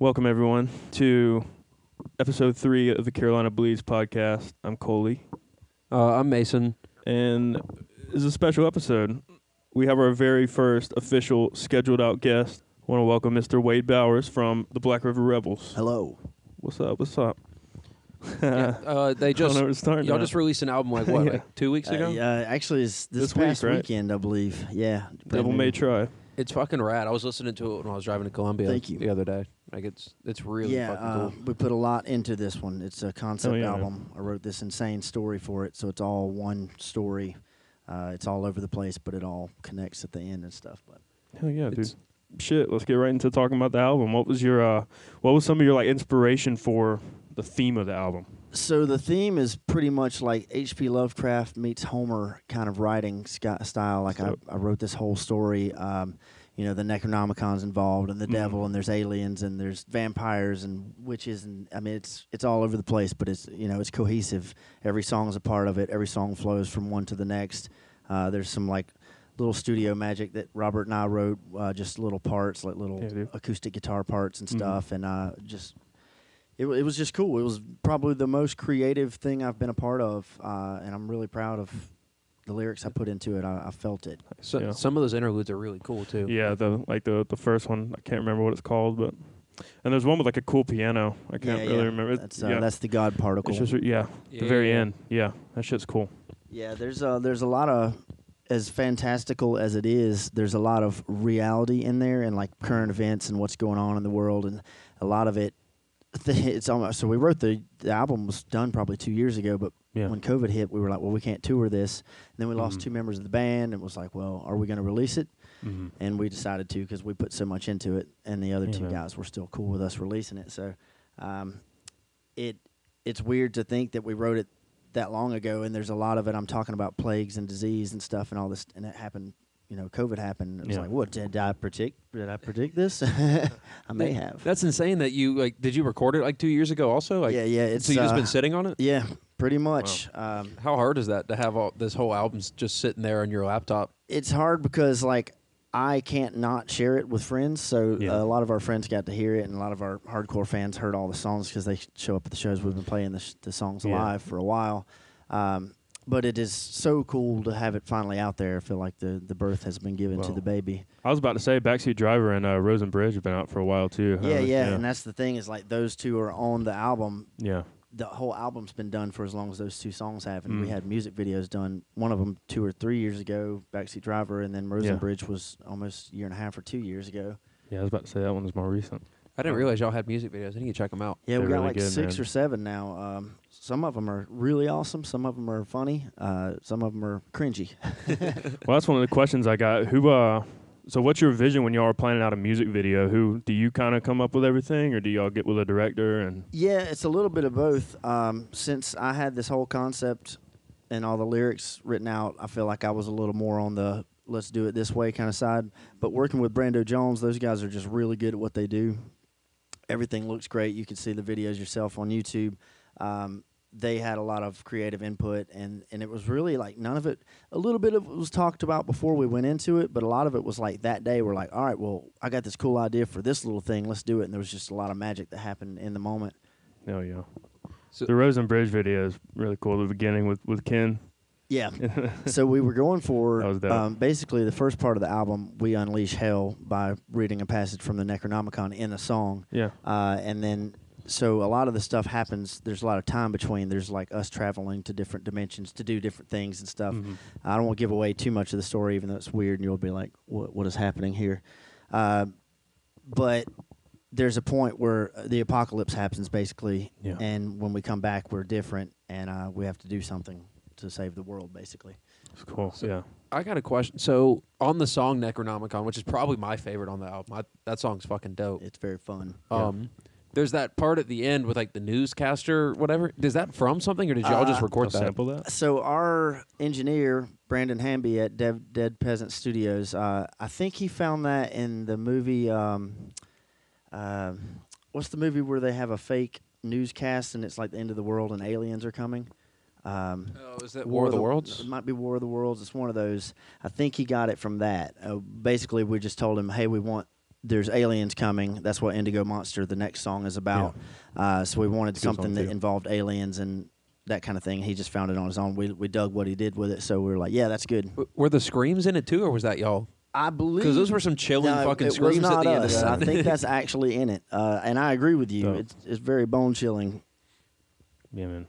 Welcome everyone to episode three of the Carolina Bleeds podcast. I'm Coley, Uh, I'm Mason. and this is a special episode. We have our very first official scheduled out guest. I want to welcome Mr. Wade Bowers from the Black River Rebels. Hello. What's up? What's up? Yeah, uh, they I don't just know where to start y'all now. just released an album like what, Yeah. like two weeks Uh, ago? yeah, actually, it's this, This week, past right? weekend, I believe. Yeah. brand Devil. May Try. It's fucking rad. I was listening to it when I was driving to Columbia Thank you. the other day. Like it's it's really yeah, fucking uh, cool. we put a lot into this one. It's a concept Oh, yeah, man. album. I wrote this insane story for it, so it's all one story. Uh, it's all over the place, but it all connects at the end and stuff. But Hell yeah, dude. It's- Shit, let's get right into talking about the album. What was your uh what was some of your like inspiration for the theme of the album? So the theme is pretty much like H.P. Lovecraft meets Homer kind of writing style. Like I, So- I wrote this whole story. Um, you know, the Necronomicon's involved, and the Mhm. devil, and there's aliens, and there's vampires and witches, and I mean, it's it's all over the place, but it's you know, it's cohesive. Every song's a part of it. Every song flows from one to the next. Uh, there's some like little studio magic that Robert and I wrote, uh, just little parts, like little Yeah, acoustic guitar parts and Mhm. stuff, and uh, just it, it was just cool. It was probably the most creative thing I've been a part of, uh, and I'm really proud of the lyrics I put into it. I, I felt it. So, yeah. Some of those interludes are really cool too. Yeah, the like the the first one. I can't remember what it's called, but and there's one with like a cool piano. I can't yeah, really yeah. remember. That's uh, yeah, that's the God particle. just yeah, Yeah, the very yeah. end. Yeah, that shit's cool. Yeah, there's uh there's a lot of as fantastical as it is, there's a lot of reality in there and like current events and what's going on in the world and a lot of it it's almost so we wrote the the album was done probably 2 years ago but Yeah. when covid hit we were like well we can't tour this and then we lost Mhm. two members of the band and it was like well are we going to release it Mm-hmm. and we decided to because we put so much into it and the other Yeah, two man. guys were still cool with us releasing it so um, it it's weird to think that we wrote it that long ago and there's a lot of it i'm talking about plagues and disease and stuff and all this and it happened you know covid happened it was Yeah. like what did i predict did i predict this i may That- have That's insane that you like. Did you record it like two years ago? Also, like yeah yeah it's so you just uh, been sitting on it. yeah pretty much um, How hard is that to have all this whole album's just sitting there on your laptop? it's hard because like I can't not share it with friends. So Yeah. uh, a lot of our friends got to hear it, and a lot of our hardcore fans heard all the songs because they show up at the shows. We've been playing the, sh- the songs Yeah. live for a while. Um, but it is so cool to have it finally out there. I feel like the, the birth has been given to the baby. I was about to say Backseat Driver and uh, Rose and Bridge have been out for a while too. Yeah, Uh, yeah, and that's the thing is like those two are on the album. yeah. The whole album's been done for as long as those two songs have, and we Mm. had music videos done. One of them two or three years ago, Backseat Driver, and then Rosen Yeah. Bridge was almost a year and a half or two years ago. Yeah, I was about to say that one was more recent. I didn't realize y'all had music videos. I need to check them out. Yeah, They're we got really like good, six man. or seven now. Um, some of them are really awesome. Some of them are funny. Uh, some of them are cringy. Well, that's one of the questions I got. Who uh so what's your vision when y'all are planning out a music video? Who do you kind of come up with everything or do y'all get with a director and yeah, it's a little bit of both. Um, since I had this whole concept and all the lyrics written out, I feel like I was a little more on the let's do it this way kind of side. But working with Brando Jones, those guys are just really good at what they do. Everything looks great. You can see the videos yourself on YouTube. Um, they had a lot of creative input, and, and it was really like none of it. A little bit of it was talked about before we went into it, but a lot of it was like that day. We're like, all right, well, I got this cool idea for this little thing. Let's do it. And there was just a lot of magic that happened in the moment. Oh yeah. So- the Rose and Bridge video is really cool. The beginning with with Ken. Yeah. so we were going for That was dope. um, basically the first part of the album. We unleash hell by reading a passage from the Necronomicon in a song, yeah. uh, and then so a lot of the stuff happens. There's a lot of time between. There's like us traveling to different dimensions to do different things and stuff. Mhm. I don't want to give away too much of the story, even though it's weird, and you'll be like, "What? What is happening here?" Uh, but there's a point where uh, the apocalypse happens, basically, Yeah. and when we come back, we're different, and uh, we have to do something to save the world, basically. It's cool. So- yeah. I got a question. So on the song Necronomicon, which is probably my favorite on the album, I, that song's fucking dope. It's very fun. Yeah. There's that part at the end with like the newscaster, whatever. Is that from something, or did y'all just Uh, record that? sample that. So our engineer Brandon Hamby at Dev, Dead Peasant Studios, uh, I think he found that in the movie. Um, uh, what's the movie where they have a fake newscast and it's like the end of the world and aliens are coming? Um, Oh, is that War, of the Worlds? It might be War of the Worlds. It's one of those. I think he got it from that. Uh, basically, we just told him, "Hey, we want there's aliens coming. That's what Indigo Monster, the next song, is about. Uh, so we wanted It's something that too. involved aliens and that kind of thing. He just found it on his own. We we dug what he did with it, so we were like, yeah, that's good. W- Were the screams in it too, or was that y'all? I believe Because those were some chilling No, fucking screams was at not the end of us. I think that's actually in it, uh, and I agree with you. Dope. It's it's very bone chilling. Yeah, man.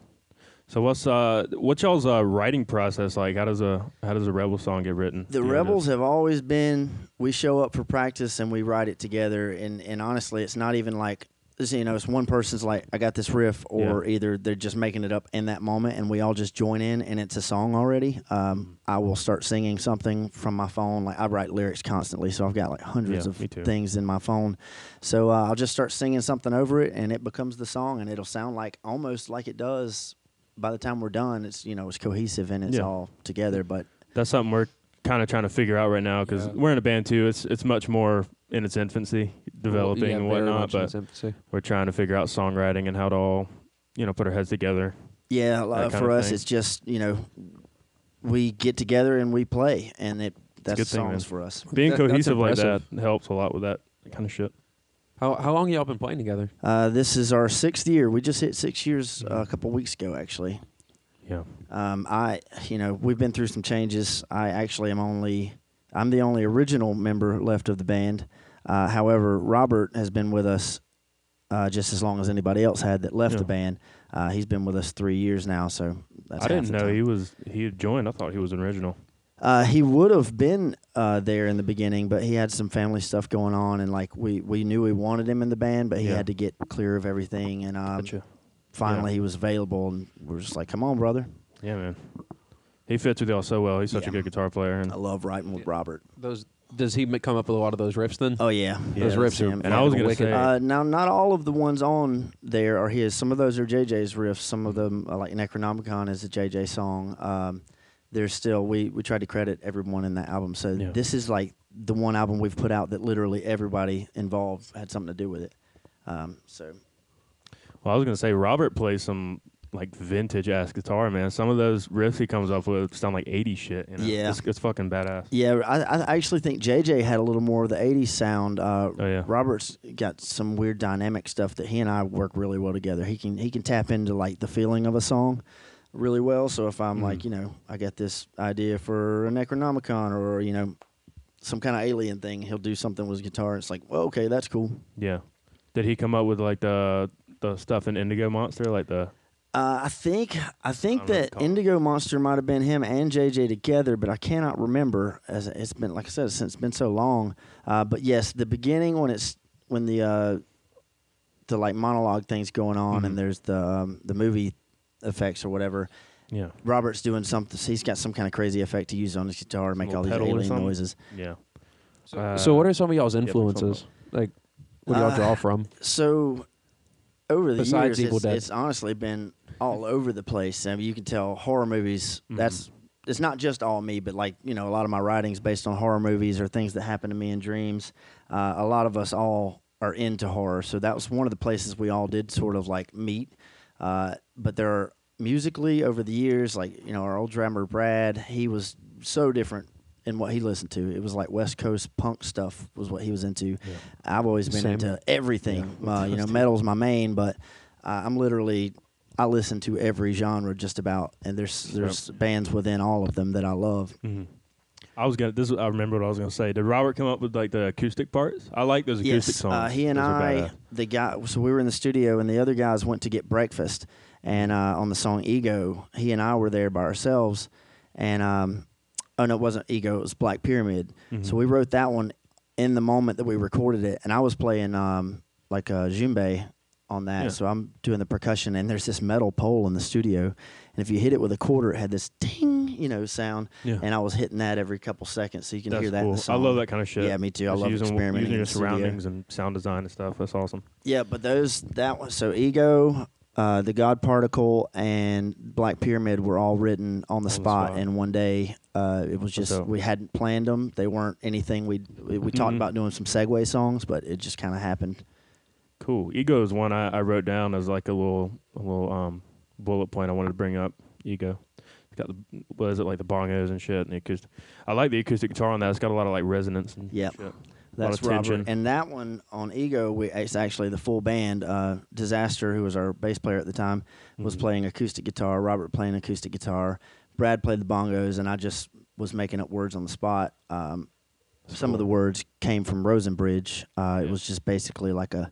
So what's uh what's y'all's uh, writing process like? How does a how does a rebel song get written? The rebels have always been. We show up for practice and we write it together. And and honestly, it's not even like you know, it's one person's like, I got this riff, or either they're just making it up in that moment, and we all just join in, and it's a song already. Um, I will start singing something from my phone. Like I write lyrics constantly, so I've got like hundreds Yeah, of things in my phone. So uh, I'll just start singing something over it, and it becomes the song, and it'll sound like almost like it does. By the time we're done, it's you know it's cohesive and it's Yeah. all together. But that's something we're kind of trying to figure out right now because Yeah. we're in a band too. It's it's much more in its infancy, developing Yeah, and whatnot. But we're trying to figure out songwriting and how to all you know put our heads together. Yeah, that uh, for us, thing. it's just you know, we get together and we play, and it that's good thing, songs man. for us. Being That- cohesive like that helps a lot with that kind of shit. How how long y'all been playing together? Uh, this is our sixth year. We just hit six years uh, a couple weeks ago, actually. Yeah. Um, I, you know, we've been through some changes. I actually am only, I'm the only original member left of the band. Uh, however, Robert has been with us uh, just as long as anybody else had that left Yeah. the band. Uh, he's been with us three years now, so that's I didn't the know time. he was he had joined. I thought he was an original. Uh, he would have been uh, there in the beginning, but he had some family stuff going on, and like we, we knew we wanted him in the band, but he Yeah. had to get clear of everything, and um, Gotcha. finally he was available, and we're just like, "Come on, brother!" Yeah, man. He fits with y'all so well. He's such Yeah. a good guitar player, and I love writing with Robert. Those does he come up with a lot of those riffs then? Oh yeah, Yeah, those riffs are him. and I was fucking gonna wicked. say, Uh, now, not all of the ones on there are his. Some of those are JJ's riffs. Some of them, uh, like Necronomicon, is a JJ song. Um, there's still we we tried to credit everyone in that album. So Yeah. this is like the one album we've put out that literally everybody involved had something to do with it. Um, so well, I was gonna say Robert plays some like vintage ass guitar, man. Some of those riffs he comes up with sound like 80s shit. You know? Yeah. it's, it's fucking badass. yeah, I, I actually think JJ had a little more of the '80s sound. Uh, Oh yeah, Robert's got some weird dynamic stuff that he and I work really well together. He can he can tap into like the feeling of a song really well. So if I'm like, Mhm. you know, I got this idea for a Necronomicon or you know some kind of alien thing, he'll do something with his guitar. It's like, well, okay, that's cool. yeah. Did he come up with like the the stuff in Indigo Monster, like the? Uh, I think I think I don't know what that to call it. Indigo Monster might have been him and JJ together, but I cannot remember as it's been like I said since it's been so long. Uh, but yes, the beginning when it's when the uh, the like monologue things going on Mhm. and there's the um, the movie effects or whatever. Yeah, Robert's doing something. He's got some kind of crazy effect to use on his guitar to make all these pedal alien noises. yeah. So, Uh, so what are some of y'all's yeah, influences? like, what do y'all Uh, draw from? So over the Besides years, Evil it's, Dead. it's honestly been all over the place. I mean, you can tell horror movies. Mhm. That's it's not just all me, but like you know, a lot of my writings based on horror movies or things that happen to me in dreams. Uh, a lot of us all are into horror, so that was one of the places we all did sort of like meet. Uh, but there are musically over the years, like you know, our old drummer Brad, he was so different in what he listened to. It was like West Coast punk stuff was what he was into. Yeah. I've always been Same. into everything. Yeah. Uh, you know, metal's my main, but uh, I'm literally I listen to every genre just about, and there's there's bands within all of them that I love. hmm I was gonna. This is- I remember what I was gonna say. Did Robert come up with like the acoustic parts? I like those acoustic Yes, songs. uh, he and Those I, the guy. So we were in the studio, and the other guys went to get breakfast. And uh, on the song "Ego," he and I were there by ourselves. And um, oh no, it wasn't "Ego"; it was Black Pyramid. Mhm. So we wrote that one in the moment that we recorded it, and I was playing um, like a djembe on that. Yeah. So I'm doing the percussion, and there's this metal pole in the studio, and if you hit it with a quarter, it had this ding, you know, sound, Yeah. and I was hitting that every couple seconds, so you can That's hear that. In cool. I love that kind of shit. Yeah, me too. I love using, experimenting using in your the studio. surroundings and sound design and stuff. That's awesome. Yeah, but those that one. So ego, uh, the God Particle, and Black Pyramid were all written on the, the spot, spot. in one day. Uh, it was just we hadn't planned them. They weren't anything we we, we talked Mhm. about doing some segue songs, but it just kind of happened. Cool. Ego is one I, I wrote down as like a little a little um bullet point I wanted to bring up. Ego. It's got the what is it like the bongos and shit and the acoustic. I like the acoustic guitar on that. It's got a lot of like resonance and Yep. That's. Robert. And that one on Ego, we, it's actually the full band. Uh, Disaster, who was our bass player at the time, was Mhm. playing acoustic guitar. Robert playing acoustic guitar. Brad played the bongos, and I just was making up words on the spot. Um, some of the words came from Rosenbridge. Uh, It was just basically like a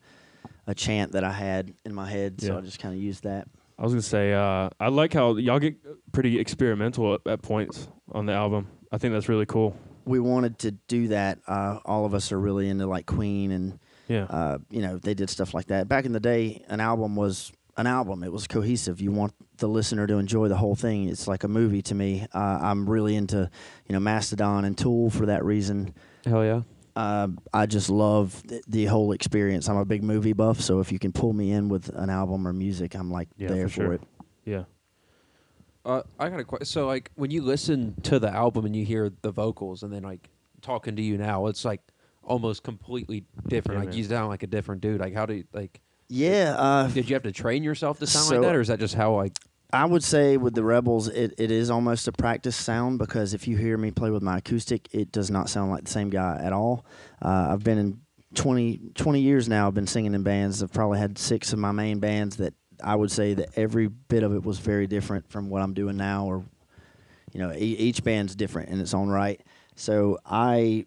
a chant that I had in my head, so Yeah. I just kind of used that. I was gonna say, uh, I like how y'all get pretty experimental at, at points on the album. I think that's really cool. We wanted to do that. Uh, all of us are really into like Queen and Yeah. uh, you know, they did stuff like that. Back in the day, an album was an album. It was cohesive. You want the listener to enjoy the whole thing. It's like a movie to me. Uh, I'm really into, you know, Mastodon and Tool for that reason. Hell yeah. Uh, I just love th- the whole experience. I'm a big movie buff, so if you can pull me in with an album or music, I'm like Yeah, there for for, sure. it. yeah. Uh, I got a question. So, like, when you listen to the album and you hear the vocals, and then like talking to you now, it's like almost completely different. Yeah, like, man. you sound like a different dude. Like, how do you like? Yeah, uh, Did you have to train yourself to sound So- like that, or is that just how like? I would say with the Rebels, it, it is almost a practice sound because if you hear me play with my acoustic, it does not sound like the same guy at all. Uh, I've been in 20, 20 years now. I've been singing in bands. I've probably had six of my main bands that I would say that every bit of it was very different from what I'm doing now, or you know, e- each band's different in its own right. So I,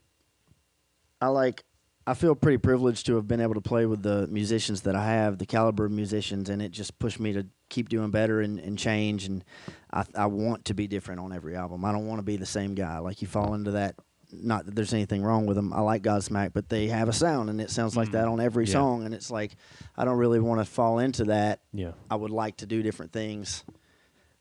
I like. I feel pretty privileged to have been able to play with the musicians that I have, the caliber of musicians, and it just pushed me to keep doing better and, and change. And I, I want to be different on every album. I don't want to be the same guy. Like you fall into that. Not that there's anything wrong with them. I like Godsmack, but they have a sound, and it sounds like Mm. that on every Yeah. song. And it's like I don't really want to fall into that. Yeah. I would like to do different things,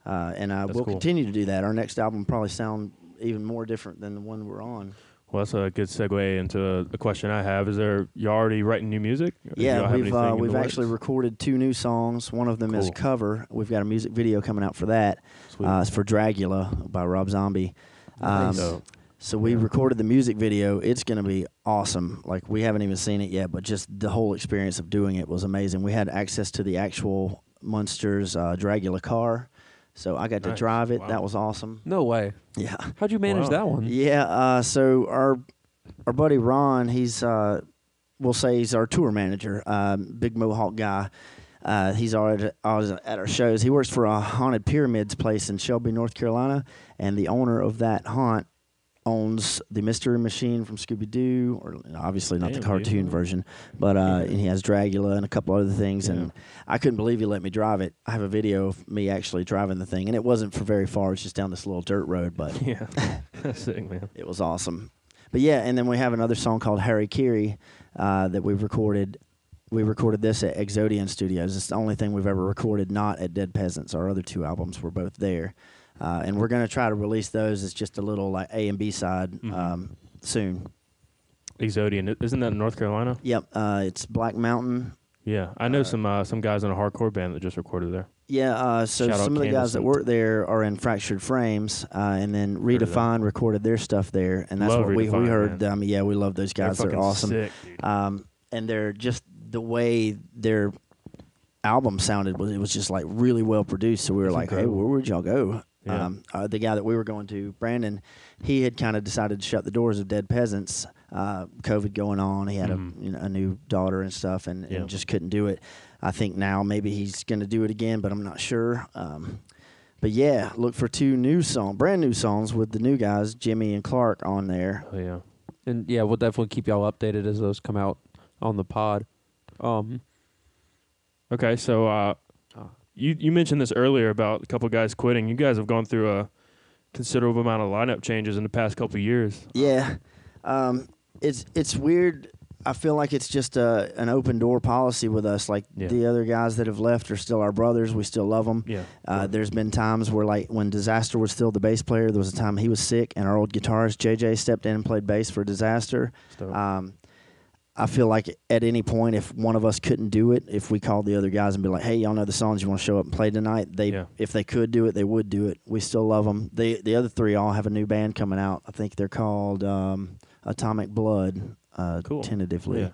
uh, and I That's will cool. continue to do that. Our next album probably sound even more different than the one we're on. Well, that's a good segue into a question I have. Is there you already writing new music? Or do y'all Yeah, we've uh, anything in the we've actually works? recorded two new songs. One of them is Cool. cover. We've got a music video coming out for that. Sweet. Uh, it's for Dragula by Rob Zombie. Um, Nice. Dope. so we recorded the music video. It's going to be awesome. Like we haven't even seen it yet, but just the whole experience of doing it was amazing. We had access to the actual Munsters uh, Dragula car, so I got to drive it. Wow. That was awesome. No way. Yeah. How'd you manage Wow. that one? Yeah, uh, so our our buddy Ron, he's uh, we'll say he's our tour manager, um, big Mohawk guy. Uh, he's already always at our shows. He works for a haunted pyramids place in Shelby, North Carolina, and the owner of that haunt owns the Mystery Machine from Scooby Doo, or obviously not Damn, the dude. cartoon version, but uh, and he has Dragula and a couple other things. Yeah. And I couldn't believe he let me drive it. I have a video of me actually driving the thing, and it wasn't for very far. It's just down this little dirt road, but Yeah. That's sick, man. it was awesome. But yeah, and then we have another song called Harry Kiri uh, that we've recorded. We recorded this at Exodian Studios. It's the only thing we've ever recorded not at Dead Peasants. Our other two albums were both there, uh, and we're gonna try to release those as just a little like A and B side Mhm. um, soon. Exodian. Isn't that in North Carolina? Yep, uh, it's Black Mountain. Yeah. I know Uh, some uh, some guys in a hardcore band that just recorded there. Yeah, uh, so Shout some of the guys that work there are in Fractured Frames, uh, and then Heard of them. Redefine recorded their stuff there, and that's Love what we, we heard man. them. Yeah, we love those guys. They're They're, awesome. Sick, um, and they're just the way their album sounded was it was just like really well produced. So we were That's like, incredible. hey, where would y'all go? Yeah. Um, uh, the guy that we were going to, Brandon, he had kind of decided to shut the doors of Dead Peasants. Uh, COVID going on, he had Mhm. a you know, a new daughter and stuff, and, Yeah. and just couldn't do it. I think now maybe he's going to do it again, but I'm not sure. Um, but yeah, look for two new song, brand new songs with the new guys, Jimmy and Clark, on there. Oh yeah. And yeah, we'll definitely keep y'all updated as those come out on the pod. Um, Okay, so uh. You you mentioned this earlier about a couple guys quitting. You guys have gone through a considerable amount of lineup changes in the past couple years. Yeah, um, it's it's weird. I feel like it's just a, an open door policy with us. Like Yeah. the other guys that have left are still our brothers. We still love them. Yeah. Uh, there's been times where, like, when Disaster was still the bass player, there was a time he was sick, and our old guitarist JJ stepped in and played bass for Disaster. Um, I feel like at any point, if one of us couldn't do it, if we called the other guys and be like, "Hey, y'all know the songs you want to show up and play tonight," they, Yeah. if they could do it, they would do it. We still love them. They, the other three all have a new band coming out. I think they're called um, Atomic Blood, uh, Cool. tentatively. yeah.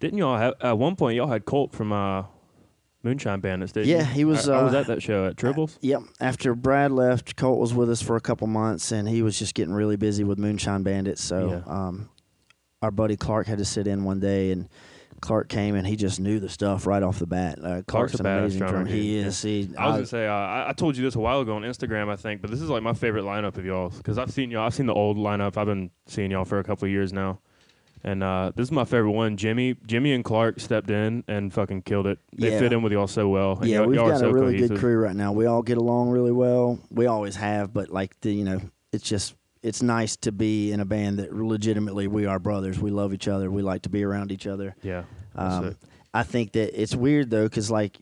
Didn't y'all have at one point y'all had Colt from uh, Moonshine Bandits? Didn't Yeah, you? he was, I, I was uh, at that show at Tribbles. Yep. After Brad left, Colt was with us for a couple months, and he was just getting really busy with Moonshine Bandits. So Yeah. um, our buddy Clark had to sit in one day, and Clark came and he just knew the stuff right off the bat. Uh, Clark's, a an amazing drummer. He is. He, I was gonna say uh, I, I told you this a while ago on Instagram, I think, but this is like my favorite lineup of y'all because I've seen y'all. I've seen the old lineup. I've been seeing y'all for a couple of years now, and uh, this is my favorite one. Jimmy, Jimmy and Clark stepped in and fucking killed it. They Yeah. fit in with y'all so well. Yeah, y'all, we've y'all are got so a really cohesive. good crew right now. We all get along really well. We always have, but like the you know, it's just it's nice to be in a band that legitimately we are brothers. We love each other. We like to be around each other. Yeah, Um. I think that it's weird though, because like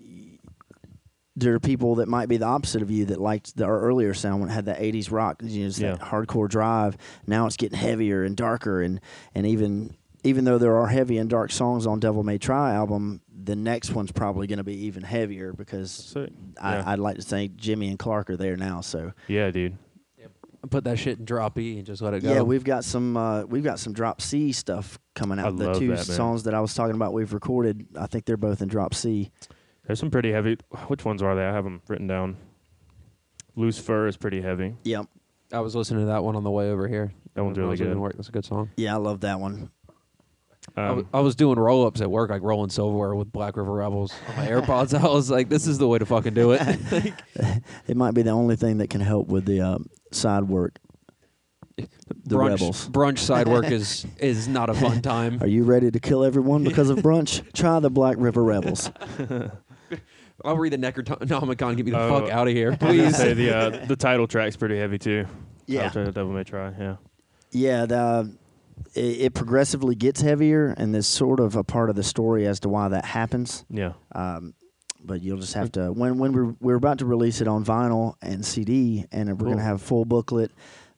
there are people that might be the opposite of you that liked the, our earlier sound when it had that '80s rock, you know, just that Yeah. hardcore drive. Now it's getting heavier and darker, and and even even though there are heavy and dark songs on Devil May Try album, the next one's probably going to be even heavier because. I, Yeah. I'd like to think Jimmy and Clark are there now. So Yeah, dude. Put that shit in drop E and just let it go. yeah, we've got some uh, we've got some Drop C stuff coming I out. the love two that, man. songs that I was talking about we've recorded, I think they're both in Drop C. There's some pretty heavy. Which ones are they? I have them written down. Loose fur is pretty heavy. Yep. I was listening to that one on the way over here. That one's really good. Work. That's a good song. Yeah, I love that one. I Um, w- I was doing roll ups at work, like rolling silverware with Black River Rebels on my AirPods. I was like, "This is the way to fucking do it." It might be the only thing that can help with the um, side work. The brunch, Rebels. brunch side work is is not a fun time. Are you ready to kill everyone because of brunch? Try the Black River Rebels. I'll read the Necronomicon. and Get me the Oh, fuck out of here, I was gonna please. say the uh, the title track's pretty heavy too. Yeah. Title track, Devil May Try. Yeah. Yeah, the, it, it progressively gets heavier, and there's sort of a part of the story as to why that happens. Yeah. Um, but you'll just have to when when we're we're about to release it on vinyl and CD, and we're Cool. gonna have a full booklet.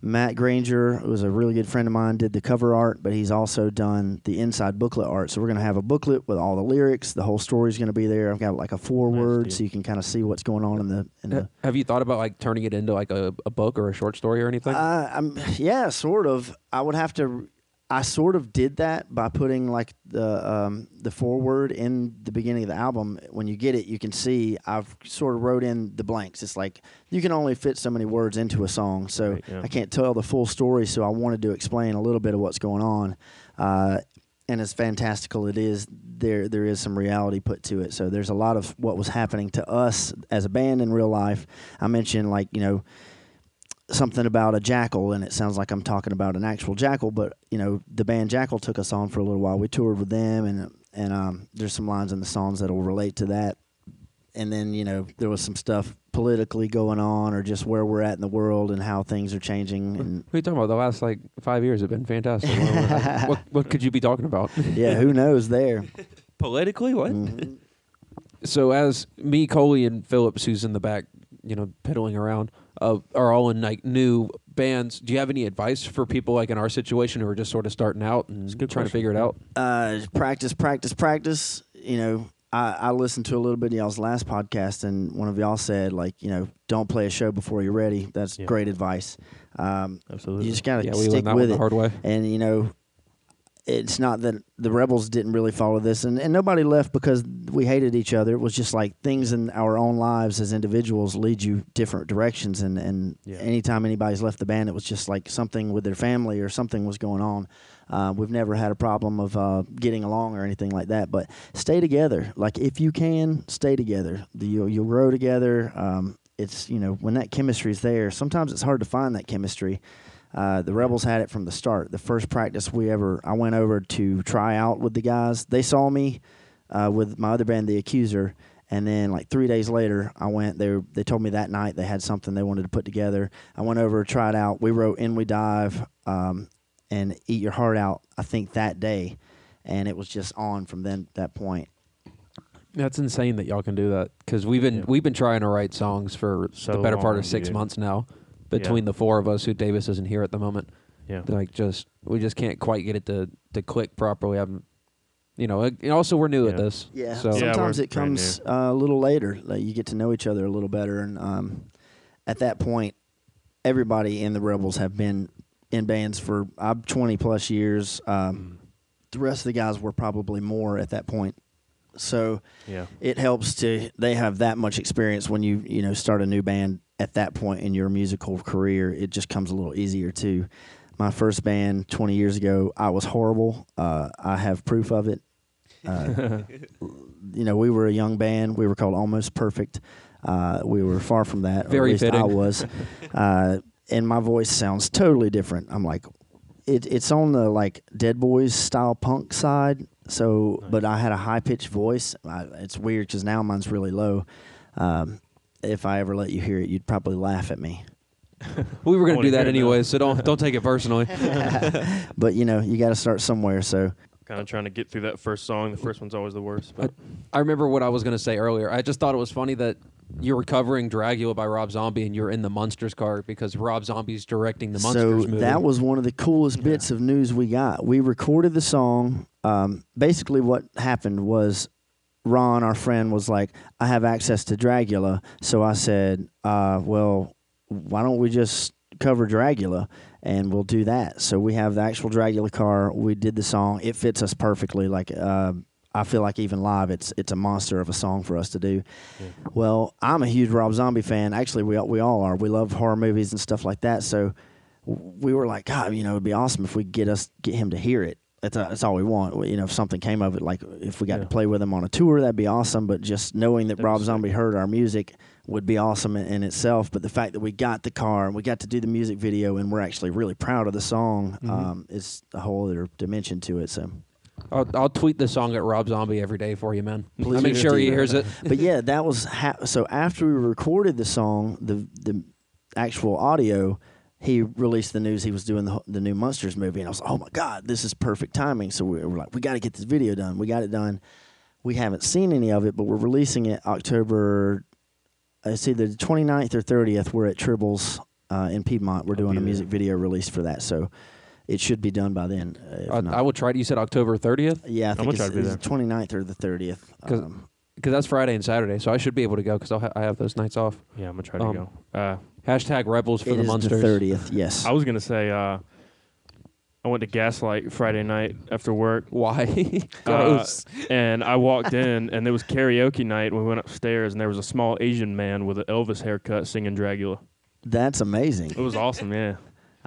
Matt Granger, who was a really good friend of mine, did the cover art, but he's also done the inside booklet art. So we're gonna have a booklet with all the lyrics. The whole story's gonna be there. I've got like a foreword, dude. so you can kind of see what's going on in the in the. Have you thought about like turning it into like a, a book or a short story or anything? Uh, I'm yeah, sort of. I would have to. I sort of did that by putting like the um, the foreword in the beginning of the album. When you get it, you can see I've sort of wrote in the blanks. It's like you can only fit so many words into a song, so Right, yeah. I can't tell the full story. So I wanted to explain a little bit of what's going on. Uh, and as fantastical it is, there there is some reality put to it. So there's a lot of what was happening to us as a band in real life. I mentioned like you know something about a jackal, and it sounds like I'm talking about an actual jackal. But you know, the band Jackal took us on for a little while. We toured with them, and and um, there's some lines in the songs that'll relate to that. And then you know there was some stuff politically going on, or just where we're at in the world and how things are changing. And what are you talking about? The last like five years have been fantastic. what, what- what, what could you be talking about? yeah, who knows there? Politically, what? Mhm. So as me, Coley, and Phillips, who's in the back, you know, piddling around, uh, are all in like new bands. Do you have any advice for people like in our situation who are just sort of starting out and It's a good trying to figure it out? uh, practice, practice, practice. You know, I, I listened to a little bit of y'all's last podcast, and one of y'all said, like, you know, don't play a show before you're ready. That's Yeah. great advice. Um, Absolutely. you just gotta Yeah, we stick learned that with one the it. hard way. And you know, it's not that the rebels didn't really follow this, and, and nobody left because we hated each other. It was just like things in our own lives as individuals lead you different directions, and and Yeah. anytime anybody's left the band, it was just like something with their family or something was going on. Uh, we've never had a problem of uh, getting along or anything like that. But stay together. Like if you can, stay together. You'll you'll grow together. Um, it's you know when that chemistry's there. Sometimes it's hard to find that chemistry. Uh, the rebels had it from the start. The first practice we ever, I went over to try out with the guys. They saw me uh, with my other band, The Accuser, and then like three days later, I went. They were, they told me that night they had something they wanted to put together. I went over, tried out. We wrote "In We Dive" um, and "Eat Your Heart Out." I think that day, and it was just on from then that point. That's insane that y'all can do that because we've been Yeah. we've been trying to write songs for So the better part of six dude. months now. Between the four of us, who Davis isn't here at the moment, Yeah. like just we just can't quite get it to to click properly. I'm, you know, and also we're new at this. Yeah. So Yeah, Sometimes it comes uh, a little later. Like you get to know each other a little better, and um, at that point, everybody in the Rebels have been in bands for I'm 20 plus years. Um, the rest of the guys were probably more at that point. So Yeah. it helps to they have that much experience when you you know start a new band at that point in your musical career. It just comes a little easier too. my first band 20 years ago. I was horrible. Uh, I have proof of it. Uh, you know, we were a young band. We were called Almost Perfect. Uh, we were far from that. or Very at least I was. Uh, and my voice sounds totally different. I'm like, it, it's on the like Dead Boys style punk side. So, but I had a high pitched voice. I, it's weird because now mine's really low. Um, if I ever let you hear it, you'd probably laugh at me. We were going to do that hear it now. anyway, so don't don't take it personally. But you know, you got to start somewhere. So, Kind of trying to get through that first song. The first one's always the worst. But I remember what I was going to say earlier. I just thought it was funny that you were covering Dragula by Rob Zombie and you're in the Munsters car because Rob Zombie's directing the so Munsters movie. that was one of the coolest bits of news we got. We recorded the song. Um, basically, what happened was Ron, our friend, was like, "I have access to Dragula," so I said, uh, "Well, why don't we just cover Dragula?" And we'll do that. So we have the actual Dragula car. We did the song. It fits us perfectly. Like uh, I feel like even live, it's it's a monster of a song for us to do. Well, I'm a huge Rob Zombie fan. Actually, we all- we all are. We love horror movies and stuff like that. So we were like, God, you know, it'd be awesome if we get us get him to hear it. That's, uh, that's all we want. We- You know, if something came of it, like if we got Yeah. to play with him on a tour, that'd be awesome. But just knowing that That'd Rob. Zombie heard our music would be awesome in, in itself. But the fact that we got the car and we got to do the music video and we're actually really proud of the song Mm-hmm. um, is a whole other dimension to it. So. I'll, I'll tweet the song at Rob Zombie every day for you, man. Please I make sure he hears it. but yeah, that was ha- so. After we recorded the song, the the actual audio, he released the news he was doing the the new Munsters movie, and I was like, oh my god, this is perfect timing. So we were like, we got to get this video done. We got it done. We haven't seen any of it, but we're releasing it October. It's either the 29th or 30th. We're at Tribbles uh, in Piedmont. We're I'll doing be a there. music video release for that, so it should be done by then. uh, I. I will try. to You said October 30th yeah, I think gonna it's, try to be it's there. the 29th or the 30th. Um, because that's Friday and Saturday, so I should be able to go because ha- I have those nights off. yeah, I'm gonna try to Um, go. Uh, Hashtag Rebels for it the is Monsters. the 30th. Yes. I was gonna say uh, I went to Gaslight Friday night after work. Why? Uh, Gross. and I walked in, and there was karaoke night. We went upstairs, and there was a small Asian man with an Elvis haircut singing Dragula. That's amazing. It was awesome, yeah.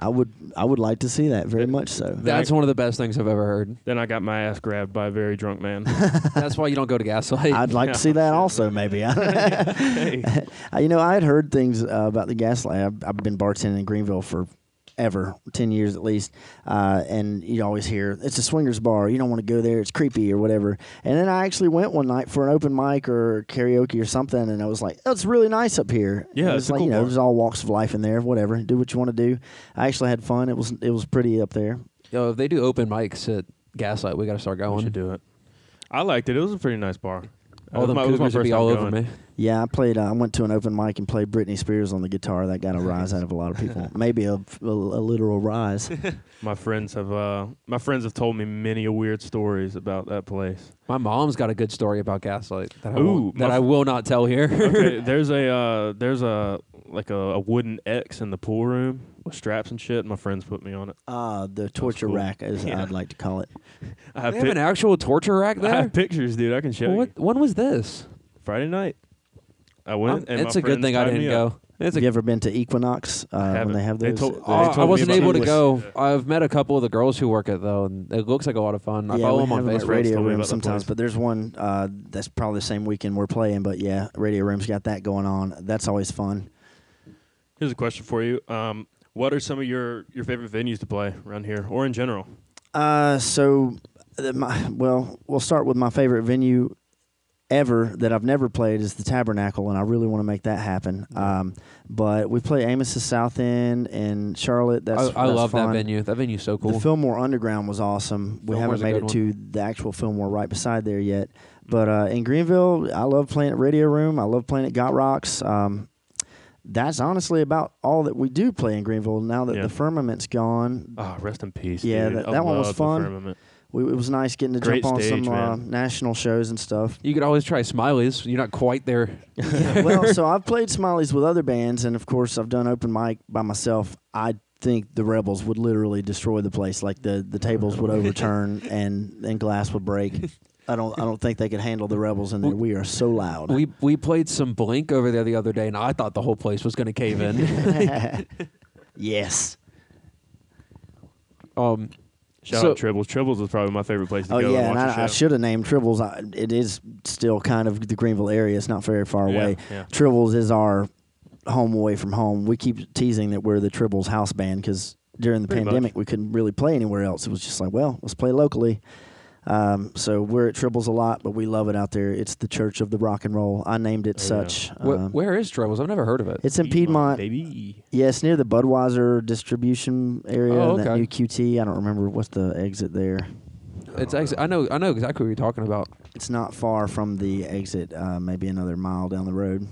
I would I would like to see that very much so. That's one of the best things I've ever heard. Then I got my ass grabbed by a very drunk man. That's why you don't go to Gaslight. I'd like to see that also, maybe. Hey. you know, I had heard things uh, about the Gaslight. I've, I've been bartending in Greenville for ever, ten years at least, uh, and you always hear it's a swingers bar. You don't want to go there; it's creepy or whatever. And then I actually went one night for an open mic or karaoke or something, and I was like, "Oh, it's really nice up here." Yeah, it it's was a like cool you know, bar. there's all walks of life in there. Whatever, do what you want to do. I actually had fun. It was it was pretty up there. Yo, if they do open mics at Gaslight, we got to start we going. should do it. I liked it. It was a pretty nice bar. All the my- it cougars would be all over me. Yeah, I played. Uh, I went to an open mic and played Britney Spears on the guitar. That got a rise out of a lot of people. Maybe a, a, a literal rise. My friends have uh, my friends have told me many a weird stories about that place. My mom's got a good story about Gaslight that I, Ooh, won't, that my will not tell here. Okay, there's a uh, there's a like a, a wooden X in the pool room with straps and shit. My friends put me on it. Uh, the torture cool. rack, as Yeah. I'd like to call it. I have, they have an actual torture rack there. I have pictures, dude. I can show what? you. When was this? Friday night. I went. Um, and it's my a good thing I didn't me up. go. It's a Have you ever been to Equinox uh, when they have They those? told- they told I wasn't able to this. go. I've met a couple of the girls who work it though, and it looks like a lot of fun. I yeah, follow we them on have Facebook. Radio told me Room sometimes, place. but there's one uh, that's probably the same weekend we're playing. But yeah, Radio Room's got that going on. That's always fun. Here's a question for you. Um, what are some of your, your favorite venues to play around here or in general? Uh, so, uh, my, well, we'll start with my favorite venue ever that I've never played is the Tabernacle, and I really want to make that happen. Um, but we play Amos's South End in Charlotte. That's I, I that's love fun. that venue. That venue's so cool. The Fillmore Underground was awesome. We Fillmore's haven't made good it to the actual Fillmore right beside there yet. But uh, in Greenville, I love playing at Radio Room. I love playing at Gottrocks. Um, that's honestly about all that we do play in Greenville now that Yeah. the firmament's gone. Ah, rest in peace. Yeah, dude. that- I one was love the fun. Firmament. We, it was nice getting to Great jump on stage, some uh, national shows and stuff. you could always try Smiley's. You're not quite there. well, so I've played Smileys with other bands, and of course, I've done open mic by myself. I think the Rebels would literally destroy the place. Like the, the tables would overturn and, and glass would break. I don't I don't think they could handle the Rebels in there. We are so loud. We we played some Blink over there the other day, and I thought the whole place was going to cave in. yes. Um, Shout So- out Tribbles. Tribbles is probably my favorite place to Oh go. yeah, and and watch a I, I show. should have named Tribbles. I, it is still kind of the Greenville area. It's not very far Yeah, away. yeah. Tribbles is our home away from home. We keep teasing that we're the Tribbles house band because during the Pretty pandemic much. we couldn't really play anywhere else. It was just like, well, let's play locally. Um, so we're at Tribbles a lot, but we love it out there. It's the church of the rock and roll. I named it Oh, yeah. such. wh- Um, where is Tribbles? I've never heard of it. it's in Piedmont. baby. Yeah, near the Budweiser distribution area. Oh, That okay. new QT. I don't remember what's the exit there. It's ex- I know I know exactly what you're talking about. It's not far from the exit. Uh, maybe another mile down the road.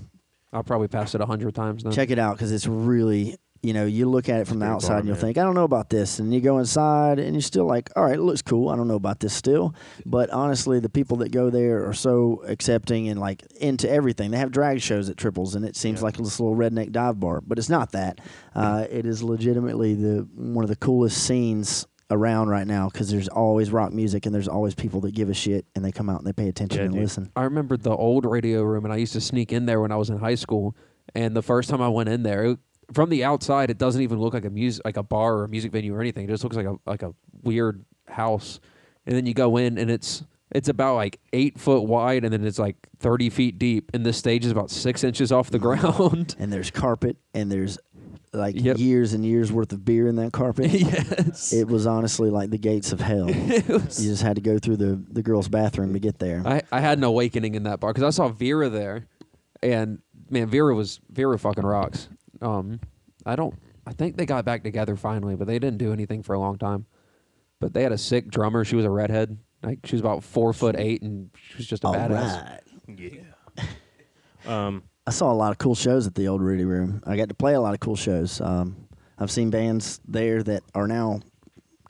I'll probably pass it a hundred times then. Check it out because it's really, you know, you look at it from the outside bar, and you'll man. think, I don't know about this. And you go inside and you're still like, all right, it looks cool. I don't know about this still. But honestly, the people that go there are so accepting and like into everything. They have drag shows at Tribbles and it seems Yeah. like this little redneck dive bar, but it's not that. Uh, it is legitimately the one of the coolest scenes around right now because there's always rock music and there's always people that give a shit and they come out and they pay attention Yeah, and dude. listen. I remember the old radio room, and I used to sneak in there when I was in high school. And the first time I went in there, it, from the outside, it doesn't even look like a music, like a bar or a music venue or anything. It just looks like a like a weird house. And then you go in, and it's it's about like eight foot wide, and then it's like thirty feet deep. And the stage is about six inches off the ground. and there's carpet and there's like Yep. years and years worth of beer in that carpet. yes. it was honestly like the gates of hell. you just had to go through the, the girls' bathroom to get there. I, I had an awakening in that bar because I saw Vera there, and man, Vera was Vera fucking rocks. Um, I don't, I think they got back together finally, but they didn't do anything for a long time. But they had a sick drummer. She was a redhead. Like she was about four foot eight, and she was just a All badass. right. Yeah. um, I saw a lot of cool shows at the old Radio Room. I got to play a lot of cool shows. Um, I've seen bands there that are now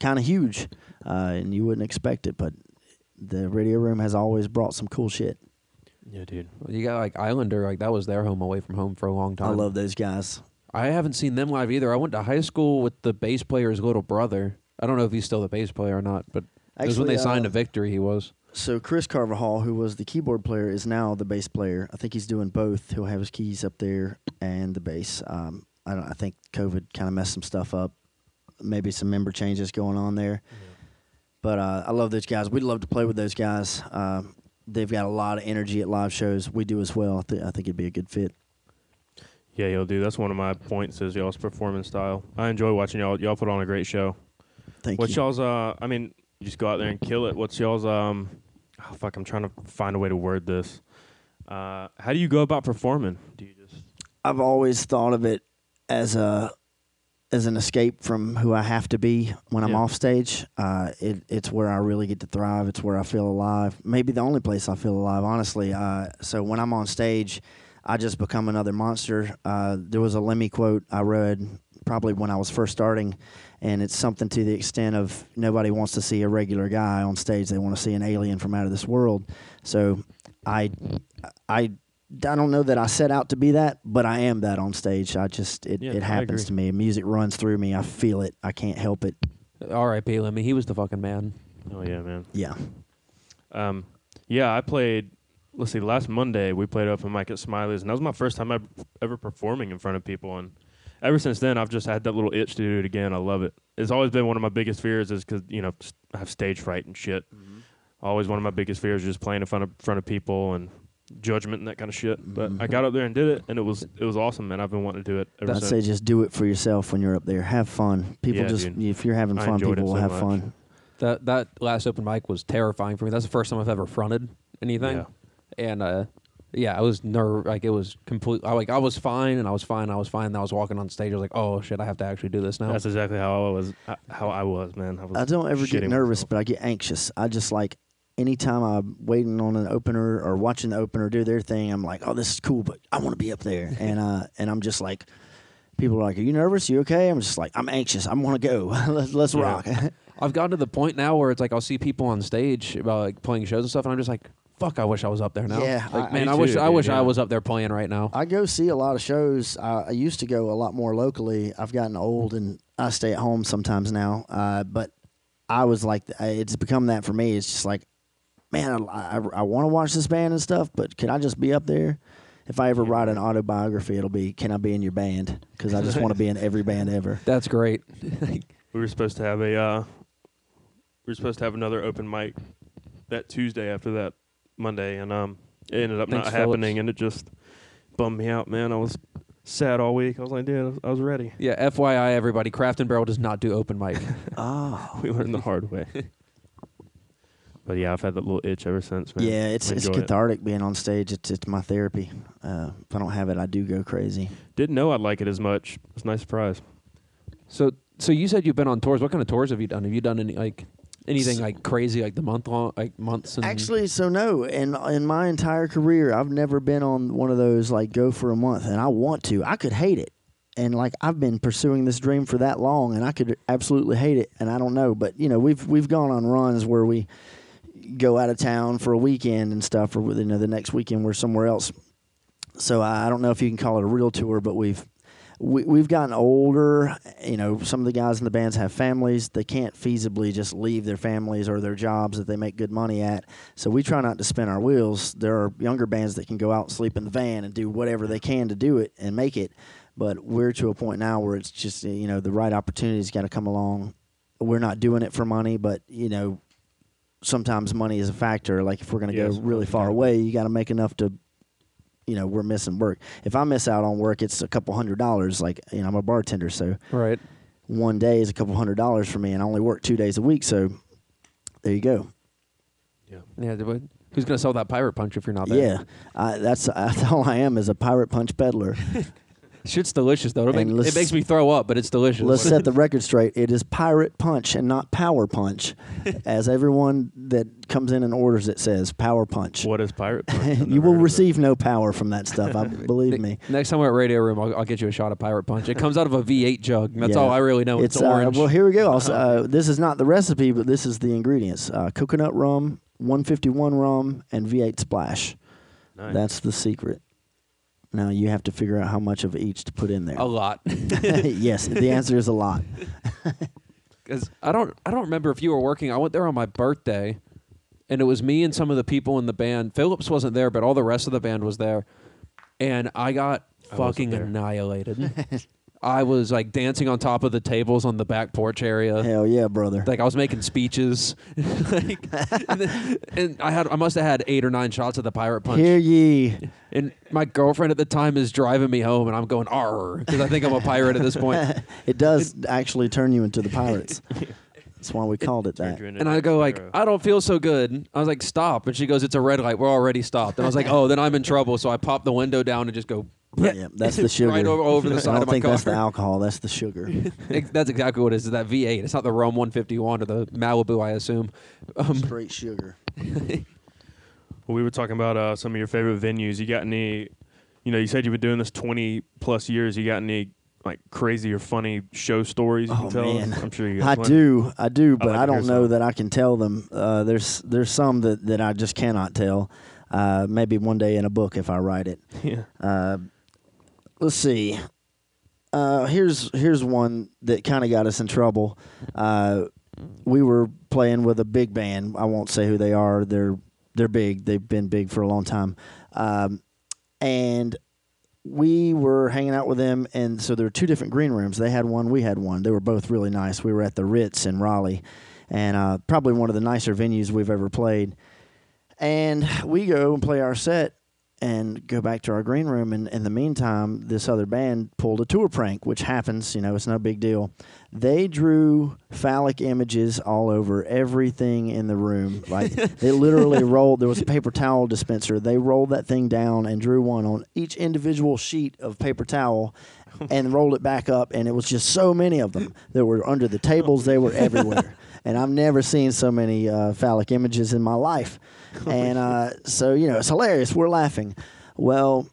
kind of huge, uh, and you wouldn't expect it, but the Radio Room has always brought some cool shit. Yeah, dude. You got like Islander, like that was their home away from home for a long time. I love those guys. I haven't seen them live either. I went to high school with the bass player's little brother. I don't know if he's still the bass player or not, but it was when Actually, they signed uh, to Victory. He was. So Chris Carvajal, who was the keyboard player, is now the bass player. I think he's doing both. He'll have his keys up there and the bass. Um, I don't. I think COVID kind of messed some stuff up. Maybe some member changes going on there. But uh, I love those guys. We'd love to play with those guys. Um, they've got a lot of energy at live shows. We do as well. I, th- I think it'd be a good fit. Yeah, y'all dude. That's one of my points is y'all's performance style. I enjoy watching y'all. Y'all put on a great show. Thank What's you. y'all's? Uh, I mean, you just go out there and kill it. What's y'all's? Um, oh, fuck. I'm trying to find a way to word this. Uh, how do you go about performing? Do you just? I've always thought of it as a as an escape from who I have to be when I'm Yeah. off stage. Uh, it, it's where I really get to thrive. It's where I feel alive. Maybe the only place I feel alive, honestly. Uh, so when I'm on stage, I just become another monster. Uh, there was a Lemmy quote I read probably when I was first starting, and it's something to the extent of nobody wants to see a regular guy on stage. They want to see an alien from out of this world. So I, I I don't know that I set out to be that, but I am that on stage. I just it, Yeah, it happens to me. Music runs through me. I feel it. I can't help it. R.I.P. Lemmy. He was the fucking man. Oh yeah, man. Yeah. Um, yeah, I played. Let's see. Last Monday we played open mic at Smiley's, and that was my first time ever, ever performing in front of people. And ever since then, I've just had that little itch to do it again. I love it. It's always been one of my biggest fears, is because you know I have stage fright and shit. Always one of my biggest fears, is just playing in front of front of people and judgment and that kind of shit. But I got up there and did it, and it was it was awesome, and I've been wanting to do it ever I'd since. say just do it for yourself when you're up there. Have fun. People Yeah, just dude. if you're having fun, people will so have much. fun. That that last open mic was terrifying for me. That's the first time I've ever fronted anything, Yeah. and uh, yeah, I was nerve like it was complete. I like I was fine, and I was fine. I was fine. And I was walking on stage. I was like, oh shit, I have to actually do this now. That's exactly how I was. uh, How I was, man. I, was I don't ever get nervous, myself. but I get anxious. I just like anytime I'm waiting on an opener or watching the opener do their thing, I'm like, oh, this is cool, but I want to be up there, and uh, and I'm just like. People are like, "Are you nervous? you okay?" I'm just like, "I'm anxious. I want to go. let's let's Yeah. rock." I've gotten to the point now where it's like I'll see people on stage about like playing shows and stuff, and I'm just like, fuck, I wish I was up there now. Yeah, like, I- man, I wish too, I dude, wish I was up there playing right now. I go see a lot of shows. I, I used to go a lot more locally. I've gotten old and I stay at home sometimes now. Uh, but I was like, it's become that for me. It's just like, man, I, I, I want to watch this band and stuff, but can I just be up there? If I ever write an autobiography, it'll be, can I be in your band? Because I just want to be in every band ever. That's great. we were supposed to have a uh, we were supposed to have another open mic that Tuesday after that Monday, and um, it ended up Thanks, not Phillips. happening, and it just bummed me out, man. I was sad all week. I was like, dude, I was, ready. Yeah, FYI, everybody, Craft and Barrel does not do open mic. Oh. We learned the hard way. But yeah, I've had that little itch ever since, man. Yeah, it's it's enjoy it. cathartic being on stage. It's it's my therapy. Uh, if I don't have it, I do go crazy. Didn't know I'd like it as much. It's a nice surprise. so, so you said you've been on tours. What kind of tours have you done? Have you done any like anything S- like crazy, like the month long, like months? And Actually, so no. In in my entire career, I've never been on one of those like go for a month, and I want to. I could hate it, and like I've been pursuing this dream for that long, and I could absolutely hate it, and I don't know. But you know, we've we've gone on runs where we go out of town for a weekend and stuff, or you know, the next weekend we're somewhere else. So I don't know if you can call it a real tour, but we've we, we've gotten older. You know, some of the guys in the bands have families. They can't feasibly just leave their families or their jobs that they make good money at. So we try not to spin our wheels. There are younger bands that can go out and sleep in the van and do whatever they can to do it and make it. But we're to a point now where it's just you know the right opportunity's got to come along. We're not doing it for money, but you know sometimes money is a factor. Like if we're going to Yes, go really far away, you got to make enough to you know we're missing work. If I miss out on work, it's a couple hundred dollars. Like you know, I'm a bartender, so right. one day is a couple hundred dollars for me, and I only work two days a week. So there you go. Yeah, but who's gonna sell that pirate punch if you're not there? Yeah, I, that's that's all I am is a pirate punch peddler. shit's delicious though. It, And make- let's- it makes me throw up, but it's delicious. Let's set the record straight. It is pirate punch and not power punch, as everyone that comes in and orders it says power punch. What is pirate? Punch? I've you will heard of it. receive no power from that stuff. I believe me. Next time we're at Radio Room, I'll, I'll get you a shot of Pirate Punch. It comes out of a V8 jug. That's Yeah. all I really know. It's, uh, orange. well, here we go. I'll uh, this is not the recipe, but this is the ingredients: uh, coconut rum, 151 rum, and V8 splash. Nice. That's the secret. Now you have to figure out how much of each to put in there. a lot. yes, the answer is a lot. Because I don't, I don't remember if you were working. I went there on my birthday, and it was me and some of the people in the band. Phillips wasn't there, but all the rest of the band was there, and I got I fucking there. annihilated. I was like dancing on top of the tables on the back porch area. Hell yeah, brother. Like I was making speeches, like, and, then- and I had I must have had eight or nine shots of the pirate punch. Hear ye. And my girlfriend at the time is driving me home, and I'm going "arr" because I think I'm a pirate at this point. It does actually turn you into the pirates. That's why we called it Turned that. And I go like, "I don't feel so good." I was like, "Stop!" And she goes, "It's a red light. We're already stopped." And I was like, "Oh, then I'm in trouble." So I pop the window down and just go. Yeah, that's the sugar. right over, over the I side don't of my think car. that's the alcohol. That's the sugar. Ex- that's exactly what it is. Is that V8? It's not the Rome 151 or the Malibu, I assume. Um, Straight sugar. Well, we were talking about uh, some of your favorite venues. You got any? You know, you said you've been doing this twenty plus years. You got any like crazy or funny show stories you Oh, can tell? us? man. I'm sure you. Got I plenty. do, I do, but like I hear don't know some. that I can tell them. Uh, there's there's some that, that I just cannot tell. Uh, maybe one day in a book if I write it. Yeah. Uh, let's see. Uh, here's here's one that kind of got us in trouble. Uh, we were playing with a big band. I won't say who they are. They're they're big. They've been big for a long time. Um, and we were hanging out with them, and so there were two different green rooms. They had one, we had one. They were both really nice. We were at the Ritz in Raleigh, and uh, probably one of the nicer venues we've ever played. And we go and play our set and go back to our green room. And in the meantime, this other band pulled a tour prank, which happens, you know, it's no big deal. They drew phallic images all over everything in the room. Like they literally rolled, there was a paper towel dispenser. They rolled that thing down and drew one on each individual sheet of paper towel and rolled it back up. And it was just so many of them. They were under the tables, they were everywhere. And I've never seen so many uh, phallic images in my life. And uh, so, you know, it's hilarious. We're laughing. Well,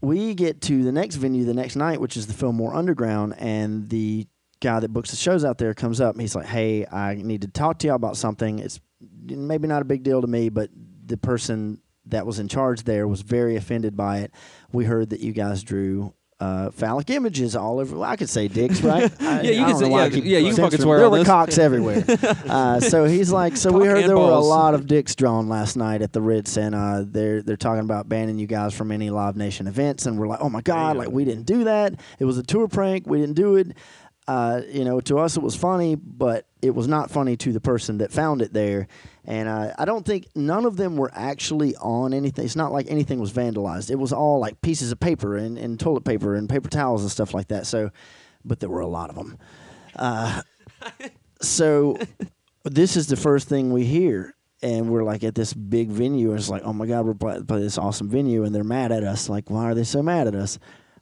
we get to the next venue the next night, which is the Fillmore Underground, and the guy that books the shows out there comes up and he's like, "Hey, I need to talk to y'all about something. It's maybe not a big deal to me, but the person that was in charge there was very offended by it. We heard that you guys drew." Uh, phallic images all over. Well, I could say dicks, right? I, Yeah, you I can say- yeah, yeah, you can fucking swear There were cocks everywhere. uh, so he's like, so we heard there were a lot of dicks drawn last night at the Ritz, and uh, they're they're talking about banning you guys from any Live Nation events, and we're like, oh my god, Damn. like we didn't do that. It was a tour prank. We didn't do it. uh, you know, to us it was funny, but it was not funny to the person that found it there. And uh, I don't think none of them were actually on anything. It's not like anything was vandalized. It was all like pieces of paper and, and toilet paper and paper towels and stuff like that. So, but there were a lot of them. Uh, so this is the first thing we hear. And we're like at this big venue, and it's like, oh my God, we're playing play this awesome venue, and they're mad at us. Like, why are they so mad at us?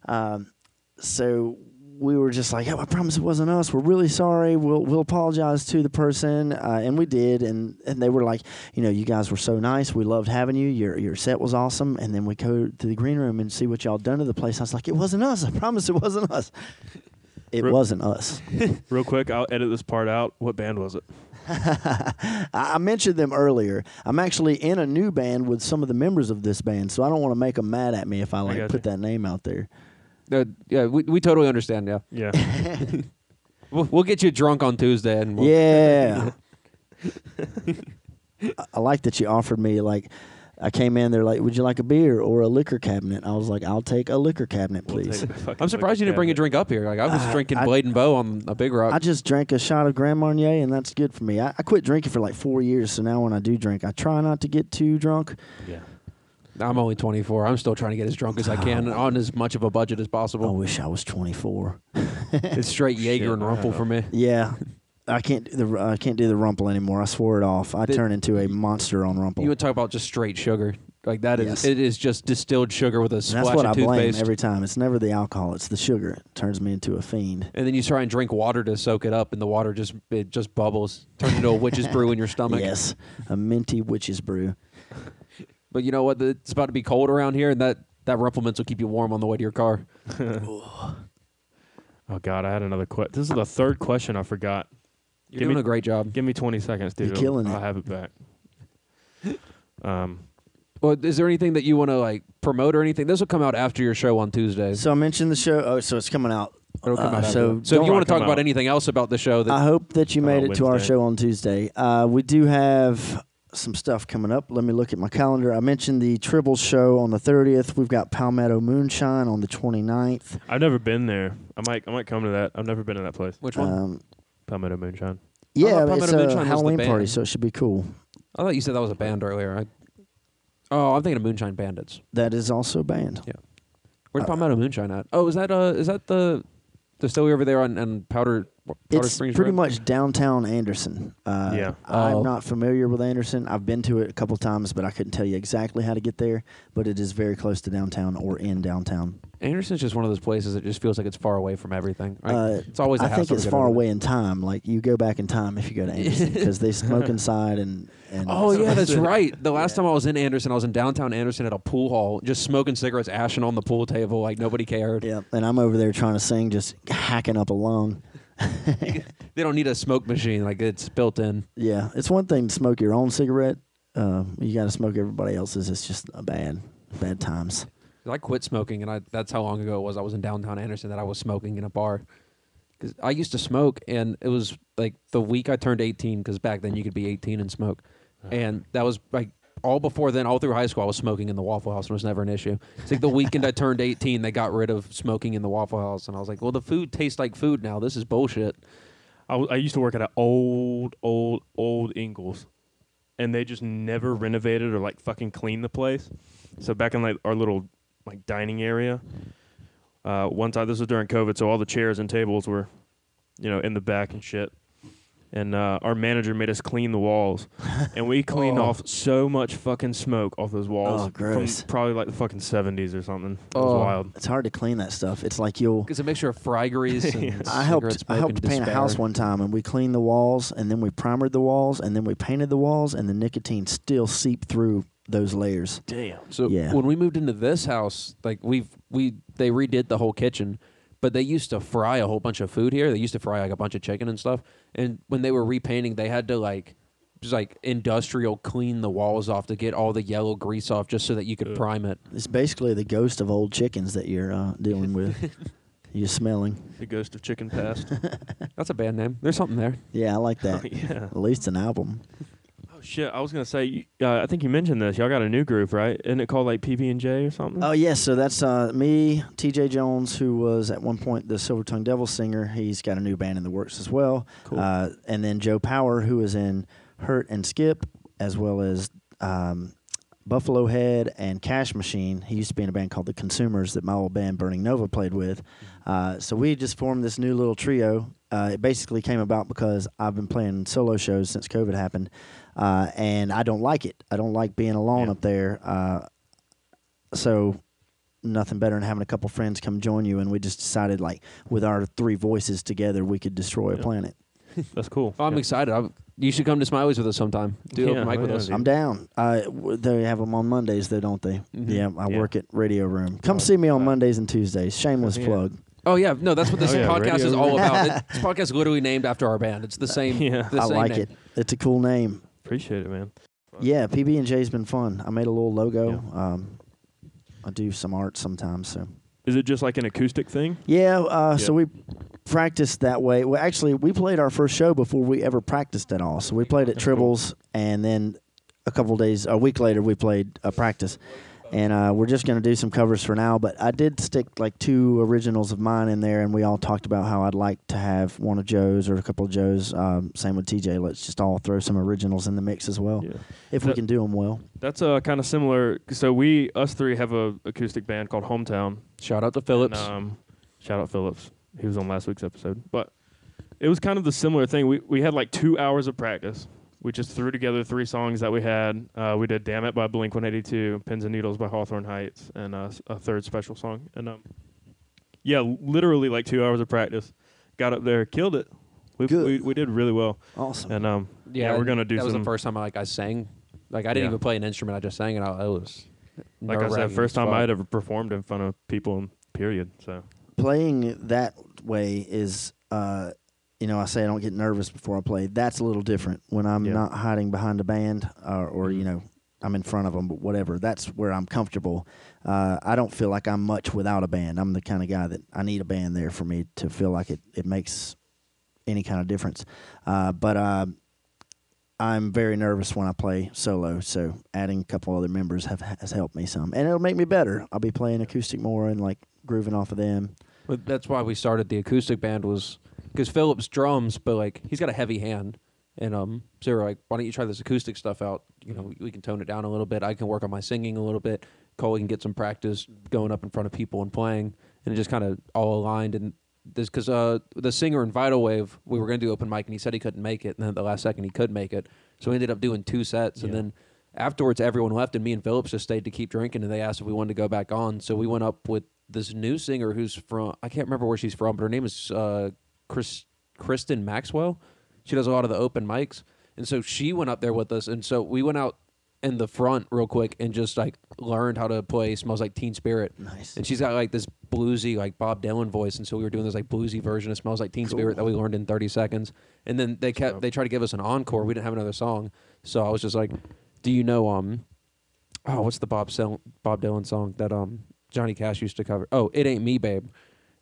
Um, so we were just like, oh, I promise it wasn't us. We're really sorry. We'll we'll apologize to the person, uh, and we did. And and they were like, you know, you guys were so nice. We loved having you. Your your set was awesome. And then we go to the green room and see what y'all done to the place. I was like, it wasn't us. I promise it wasn't us. It Re- wasn't us. Real quick, I'll edit this part out. What band was it? I I mentioned them earlier. I'm actually in a new band with some of the members of this band, so I don't want to make them mad at me if I like gotcha. put that name out there. Uh, yeah, we, we totally understand. Yeah, Yeah. we'll, we'll get you drunk on Tuesday, and we'll, Yeah. I- I like that you offered me like I came in they're like, Would you like a beer or a liquor cabinet? I was like, I'll take a liquor cabinet, We'll please. take the fucking I'm surprised you didn't bring a drink up here. Like I was Uh, drinking I- Blade and Bow on a big rock. I just drank a shot of Grand Marnier and that's good for me. I, I quit drinking for like four years, so now when I do drink, I try not to get too drunk. Yeah. I'm only 24. I'm still trying to get as drunk as I can oh. on as much of a budget as possible. I wish I was 24. It's straight Jaeger Shit, and Rumple for me. Yeah, I can't do the I can't do the rumple anymore. I swore it off. I The- turn into a monster on rumple. You would talk about just straight sugar. Like that is Yes. it is just distilled sugar with a And splash that's what of I blame every time. It's never the alcohol; it's the sugar. It turns me into a fiend. and then you try and drink water to soak it up, and the water just it just bubbles, turns into a witch's brew in your stomach. Yes, a minty witch's brew. But you know what? It's about to be cold around here, and that that Rumple Minze will keep you warm on the way to your car. Oh God, I had another question. This is the third question I forgot. You're Give doing me- a great job. Give me 20 seconds, dude. You're killing I'll it. have it back. Um, Well, is there anything that you want to like promote or anything? This will come out after your show on Tuesday. So I mentioned the show. Oh, so it's coming out. It'll come uh, out so after. so if don't you want to come talk about out. anything else about the show, that I hope that you made it to our show on Tuesday. Uh, we do have some stuff coming up. Let me look at my calendar. I mentioned the Tribble show on the 30th. We've got Palmetto Moonshine on the 29th. I've never been there. I might, I might come to that. I've never been to that place. which one? Um, Palmetto Moonshine. yeah, thought it's Palmetto Moonshine a Halloween party, so it should be cool. I thought you said that was a band earlier. I, oh, I'm thinking of Moonshine Bandits. That is also a band. Yeah. Where's Uh, Palmetto Moonshine at? Oh, is that uh is that the distillery over there on, on Powder Powder It's Springs pretty Road? much downtown Anderson. Uh, Yeah. I'm Oh. not familiar with Anderson. I've been to it a couple times, but I couldn't tell you exactly how to get there. But it is very close to downtown or in downtown. Anderson's just one of those places that just feels like it's far away from everything. Right? Uh, it's always a I hassle think it's far away in time. Like you go back in time if you go to Anderson because they smoke inside and. and Oh yeah, that's right. The last Yeah. time I was in Anderson, I was in downtown Anderson at a pool hall, just smoking cigarettes, ashing on the pool table, like nobody cared. Yeah, and I'm over there trying to sing, just hacking up a lung. They don't need a smoke machine, like it's built in. Yeah, it's one thing to smoke your own cigarette. Uh, you got to smoke everybody else's. It's just a bad, bad times. I quit smoking, and I that's how long ago it was. I was in downtown Anderson that I was smoking in a bar. Because I used to smoke, and it was like the week I turned 18. Because back then you could be 18 and smoke, and that was like all before then. All through high school, I was smoking in the Waffle House, and it was never an issue. It's like the weekend I turned 18, they got rid of smoking in the Waffle House, and I was like, well, the food tastes like food now. This is bullshit. I, used to work at an old, old, old Ingles, and they just never renovated or like fucking cleaned the place. So back in like our little like dining area, uh, one time this was during COVID, so all the chairs and tables were, you know, in the back and shit. And uh, our manager made us clean the walls, and we cleaned Oh. off so much fucking smoke off those walls Oh, gross. from probably like the fucking seventies or something. It was Oh. wild. It's hard to clean that stuff. It's like you'll. It's a mixture of fry grease and Yes. I cigarette helped. I helped and paint a house one time, and we cleaned the walls, and then we primered the walls, and then we painted the walls, and the nicotine still seeped through those layers. Damn. So Yeah. when we moved into this house, like we've we they redid the whole kitchen, but they used to fry a whole bunch of food here. They used to fry like a bunch of chicken and stuff. And when they were repainting, they had to like just like industrial clean the walls off to get all the yellow grease off, just so that you could Ugh. prime it. It's basically the ghost of old chickens that you're uh, dealing with. you're smelling. The ghost of chicken past. That's a bad name. There's something there. Yeah, I like that. yeah. At least an album. Shit, I was gonna say. Uh, I think you mentioned this. Y'all got a new group, right? Isn't it called like PB and J or something? Oh yes, so that's uh, me, T.J. Jones, who was at one point the Silver Tongue Devil singer. He's got a new band in the works as well. Cool. Uh, and then Joe Power, who is in Hurt and Skip, as well as um, Buffalo Head and Cash Machine. He used to be in a band called The Consumers that my old band Burning Nova played with. Uh, so we just formed this new little trio. Uh, it basically came about because I've been playing solo shows since COVID happened, uh, and I don't like it. I don't like being alone Yeah. up there. Uh, so nothing better than having a couple friends come join you, and we just decided like with our three voices together, we could destroy a planet. That's cool. Well, I'm Yeah. excited. I'm, you should come to Smiley's with us sometime. Do Yeah, open mic oh, with yeah, us. dude. I'm down. Uh, they have them on Mondays, though, don't they? Mhm. Yeah, I Yeah. work at Radio Room. Come Oh, see me on Mondays and Tuesdays. Shameless yeah. plug. Oh yeah, no, that's what this Oh, yeah, podcast is all about. It- this podcast is literally named after our band. It's the same. Yeah. the I like name. it. It's a cool name. Appreciate it, man. Yeah, PB and J's been fun. I made a little logo. Um, I do some art sometimes. So Is it just like an acoustic thing? yeah, uh, so we practiced that way. Well, actually, we played our first show before we ever practiced at all. So we played at. Tribbles, and then a couple days, a week later, we played a practice. And uh, we're just going to do some covers for now, but I did stick like two originals of mine in there, and we all talked about how I'd like to have one of Joe's or a couple of Joe's. Um, same with TJ. Let's just all throw some originals in the mix as well, Yeah. if we can do them well. That's uh, kind of similar. So we, us three, have a acoustic band called Hometown. Shout out to Phillips. And, um, shout out Phillips. He was on last week's episode. But it was kind of the similar thing. We we had like two hours of practice. We just threw together three songs that we had. Uh, we did "Damn It" by Blink 182, "Pins and Needles" by Hawthorne Heights, and uh, s- a third special song. And um, yeah, literally like two hours of practice. Got up there, killed it. We Good. we, we did really well. Awesome. And um, yeah, yeah, we're gonna do That was the first time I like I sang. Like I didn't Yeah. even play an instrument. I just sang it I, It was like I said, first time. I had ever performed in front of people. Period. So playing that way is uh you know i say i don't get nervous before i play. That's a little different. When i'm Yeah. not hiding behind a band uh, or you Mhm. know i'm in front of them but whatever that's where i'm comfortable. Uh, i don't feel like i'm much without a band. I'm the kind of guy that i need a band there for me to feel like it, it makes any kind of difference. Uh, but uh, i'm very nervous when i play solo so adding a couple other members have has helped me some. And it'll make me better. I'll be playing acoustic more and like grooving off of them. But that's why we started the acoustic band was because Phillips drums, but like he's got a heavy hand, and um, so we're like, why don't you try this acoustic stuff out? You know, we, can tone it down a little bit. I can work on my singing a little bit. Cole can get some practice going up in front of people and playing, and it just kind of all aligned. And this because uh, the singer in Vital Wave, we were gonna do open mic, and he said he couldn't make it, and then at the last second he could make it, so we ended up doing two sets, and then. Afterwards, everyone left, and me and Phillips just stayed to keep drinking. And they asked if we wanted to go back on, so we went up with this new singer who's from I can't remember where she's from, but her name is uh, Chris Kristen Maxwell. She does a lot of the open mics, and so she went up there with us, and so we went out in the front real quick and just like learned how to play "Smells Like Teen Spirit." nice And she's got like this bluesy, like Bob Dylan voice, and so we were doing this like bluesy version of "Smells Like Teen Spirit" that we learned in 30 seconds. And then they kept they tried to give us an encore. We didn't have another song, so I was just like, "Do you know um, oh, what's the Bob Sel- Bob Dylan song that um Johnny Cash used to cover? Oh, it ain't me, babe."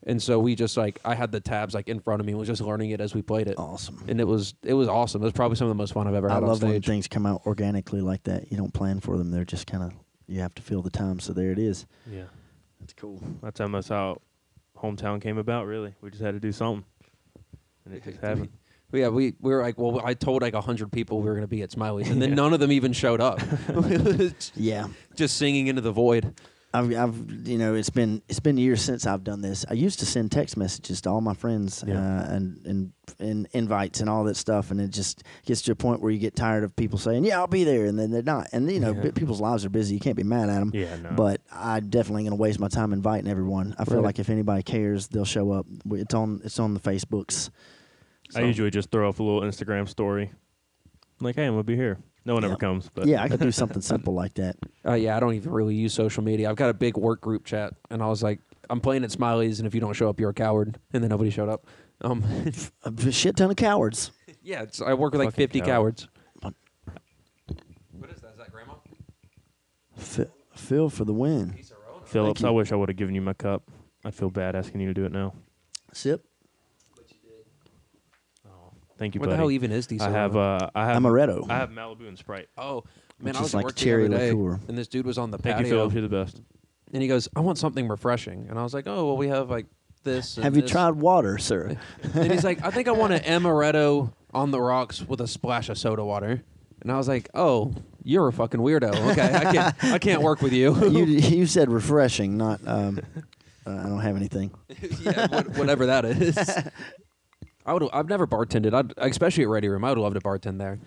And so we just like I had the tabs like in front of me, and was just learning it as we played it, awesome and it was it was awesome. It was probably some of the most fun I've ever I had on love when stage. things come out organically like that. You don't plan for them; they're just kind of you have to feel the time. So there it is. yeah, That's cool. that's almost how hometown came about. Really, we just had to do something, and it just happened. Yeah, we, we were like, well, I told like a hundred people we were going to be at Smiley's, and then Yeah. none of them even showed up. Yeah, Just singing into the void. I've, I've, you know, it's been it's been years since I've done this. I used to send text messages to all my friends Yeah. uh, and, and and invites and all that stuff, and it just gets to a point where you get tired of people saying, "Yeah, I'll be there," and then they're not. And you know, Yeah. people's lives are busy. You can't be mad at them. Yeah, no. But I'm definitely going to waste my time inviting everyone. I feel Right. like if anybody cares, they'll show up. It's on it's on the Facebooks. I usually just throw up a little Instagram story, like, "Hey, I'm gonna be here." No one Yeah. ever comes, but yeah, I could do something simple like that. Uh, yeah, I don't even really use social media. I've got a big work group chat, and I was like, I'm playing at Smiley's, and if you don't show up, you're a coward. And then nobody showed up. Um, A shit ton of cowards. yeah, it's, I work with like Fucking 50 coward. cowards. What is that? Is that grandma? F- Phil for the win. Phillips, you. I wish I would have given you my cup. I feel bad asking you to do it now. Sip. Thank you, What the hell even is diesel? I have lemon? uh, I have Amaretto. I have Malibu and Sprite. oh man, which I is was at like work the cherry other day, liqueur. and this dude was on the Thank you, patio, Philip. You're the best. and he goes, "I want something refreshing," and I was like, "Oh, well, we have like this." and Have you this." tried water, sir? and he's like, "I think I want an amaretto on the rocks with a splash of soda water," and I was like, "Oh, you're a fucking weirdo. Okay, I can't, I can't work with you." you you said refreshing, not. Um, uh, I don't have anything. yeah, what, whatever that is. I would. I've never bartended. I'd, especially at Radio Room. I would love to bartend there.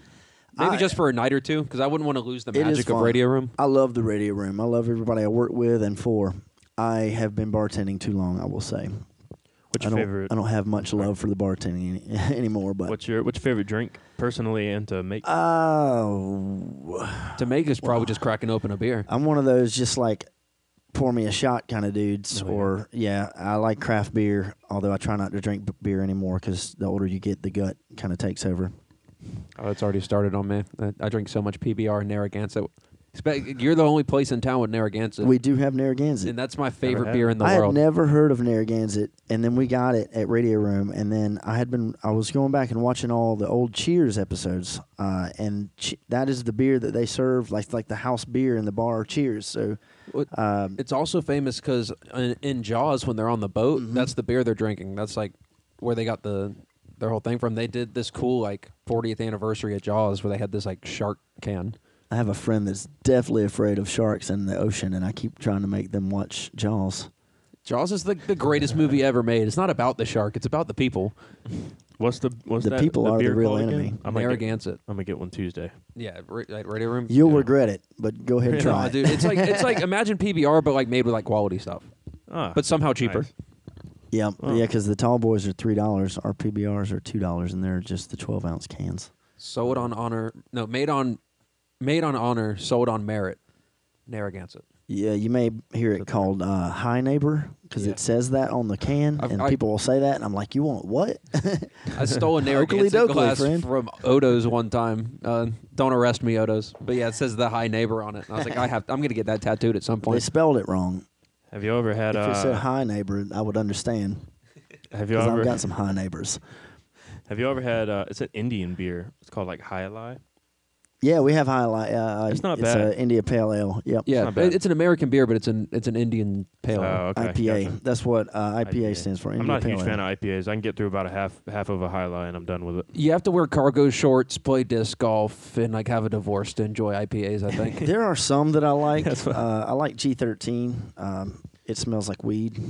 Maybe I- just for a night or two, because I wouldn't want to lose the It is magic of fun. Radio Room. I love the radio room. I love everybody I work with and for. I have been bartending too long. I will say. What's I your don't, favorite? I don't have much love for the bartending any, anymore. But What's your What's your favorite drink personally and to make? oh, To make is probably just cracking open a beer. I'm one of those just like pour me a shot kind of dudes. Oh, yeah. or yeah, I like craft beer. Although I try not to drink beer anymore because the older you get, the gut kind of takes over. Oh, it's already started on me. I, I drink so much PBR and Narragansett. Spe- You're the only place in town with Narragansett, We do have Narragansett. and that's my favorite beer in the I world. I had never heard of Narragansett, and then we got it at Radio Room, and then I had been I was going back and watching all the old Cheers episodes, uh, and che- that is the beer that they serve, like like the house beer in the bar Cheers. So, um, It's also famous because in, in Jaws, when they're on the boat, Mhm. that's the beer they're drinking. That's like where they got the their whole thing from. They did this cool like 40th anniversary of Jaws, where they had this like shark can. I have a friend that's definitely afraid of sharks in the ocean, and I keep trying to make them watch Jaws. Jaws is the, the greatest movie ever made. It's not about the shark; it's about the people. What's the What's The that, people are the beer real called again? enemy. I might get, Narragansett. I'm gonna get one Tuesday. Yeah, ra- like radio room. You'll Yeah. regret it, but go ahead and try No, it. dude, it's like it's like imagine PBR, but like made with like quality stuff, Ah, but somehow cheaper. nice. Yeah, Oh. yeah, because the tall boys are three dollars. Our PBRs are two dollars, and they're just the twelve ounce cans. Sold on honor. No, made on, made on honor. Sold on merit. Narragansett. Yeah, you may hear it called uh, High Neighbor because Yeah. it says that on the can, I've- and I- people will say that, and I'm like, "You want what?" I stole a Oakley Narragansett dokley, glass friend. from Odo's one time. Uh, don't arrest me, Odo's. But yeah, it says the high neighbor on it. And I was like, I have. I'm gonna get that tattooed at some point. they point. spelled it wrong. Have you ever had? if it said Uh, High Neighbor, I would understand have you because I've got some high neighbors. Have you ever had? Uh, it's an Indian beer. It's called like High Lie. Yeah, we have highlight. Uh, It's not it's bad. a India Pale Ale. Yep. Yeah, not bad. it's an American beer, but it's an it's an Indian pale. ale. Oh, okay. IPA. gotcha. That's what uh, IPA, IPA. stands for. I'm India not a Pale huge fan Ale. of IPAs. I can get through about a half half of a High Lie and I'm done with it. You have to wear cargo shorts, play disc golf, and like have a divorce to enjoy IPAs. I think. There are some that I like. Uh, I like G13. Um, it smells like weed.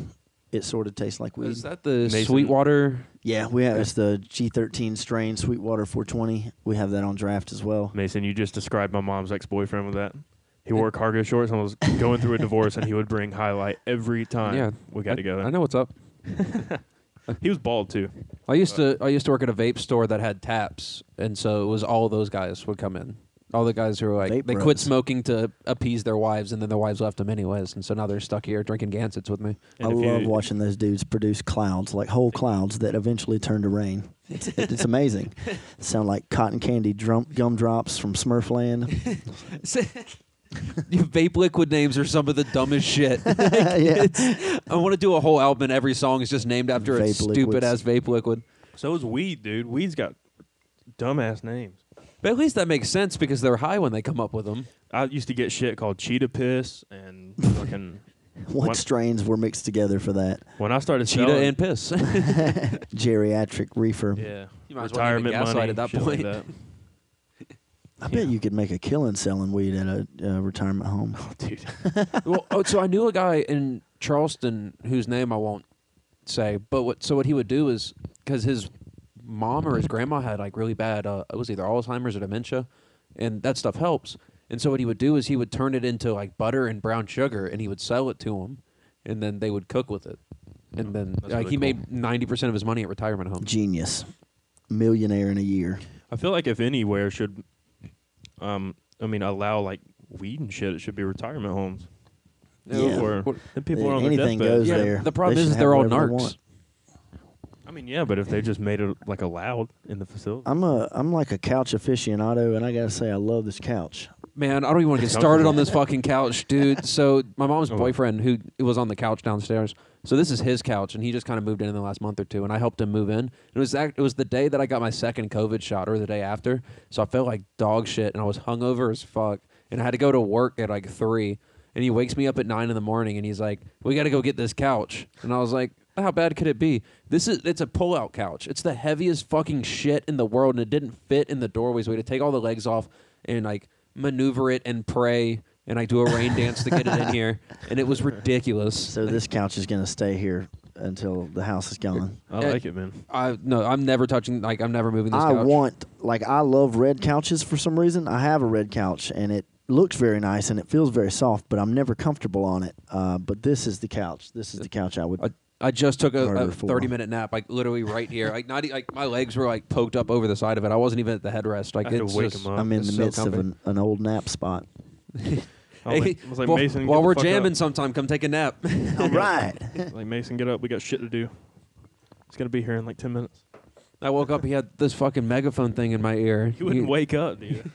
It sort of tastes like weed. Is that the Mason- Sweetwater? yeah, we have it's the G13 strain Sweetwater 420. We have that on draft as well. Mason, you just described my mom's ex boyfriend with that. He wore cargo shorts and was going through a divorce, and he would bring highlight every time Yeah, we got I, together. I know what's up. He was bald too. I used to I used to work at a vape store that had taps, and so it was all those guys would come in. All the guys who were like Vape they bros. quit smoking to appease their wives, and then their wives left them anyways, and so now they're stuck here drinking Gansetts with me. And I if love you, watching those dudes produce clouds, like whole clouds that eventually turn to rain. It's, it's amazing. sound like cotton candy drum, gumdrops from Smurfland. Your vape liquid names are some of the dumbest shit. yeah. I want to do a whole album, and every song is just named after a Vape stupid liquids. ass vape liquid. So is weed, dude. Weed's got dumbass names. But at least that makes sense because they're high when they come up with them. I used to get shit called cheetah piss and fucking. What What- strains were mixed together for that? When I started Cheetah selling, and piss. Geriatric reefer. yeah, You might as well name retirement money at that shit like point. that. I bet you could make a killing selling weed at a uh, retirement home. Oh, dude. well, oh, so I knew a guy in Charleston whose name I won't say, but what so what he would do is because his mom or his grandma had like really bad, uh, it was either Alzheimer's or dementia, and that stuff helps. And so what he would do is he would turn it into like butter and brown sugar, and he would sell it to them, and then they would cook with it, and then That's like really he cool. made ninety percent of his money at retirement homes. Genius. Millionaire in a year. I feel like if anywhere should, um, I mean, allow like weed and shit, it should be retirement homes. Yeah. Or What- the people are on their Anything deathbed. goes Yeah, there. the problem They is should they're all whatever they narcs. want. I mean, yeah, but if they just made it like allowed in the facility, I'm a I'm like a couch aficionado, and I gotta say I love this couch. Man, I don't even want to get started on this fucking couch, dude. So my mom's Oh. boyfriend, who was on the couch downstairs. So this is his couch, and he just kind of moved in in the last month or two, and I helped him move in. It was act- it was the day that I got my second COVID shot, or the day after. So I felt like dog shit, and I was hungover as fuck, and I had to go to work at like three. And he wakes me up at nine in the morning, and he's like, "We got to go get this couch." And I was like, "How bad could it be? This is it's a pull-out couch. It's the heaviest fucking shit in the world, and it didn't fit in the doorway. So we had to take all the legs off and like maneuver it and pray." And I do a rain dance to get it in here, and it was ridiculous. So this couch is gonna stay here until the house is gone. I like it, man. I no, I'm never touching. Like I'm never moving this I couch. want like I love red couches for some reason. I have a red couch and it looks very nice and it feels very soft, but I'm never comfortable on it. Uh, but this is the couch. This is the couch I would. I, I just took a, a 30 minute nap, like literally right here. Like not e- like my legs were like poked up over the side of it. I wasn't even at the headrest. Like I had to it's wake just, him up. I'm in it's the so midst of an, an old nap spot. Hey, like, I was like while, Mason, while we're jamming up. sometime, come take a nap. All right. like Mason, get up. We got shit to do. It's gonna be here in like ten minutes. I woke up, he had this fucking megaphone thing in my ear. You wouldn't He- wake up, dude.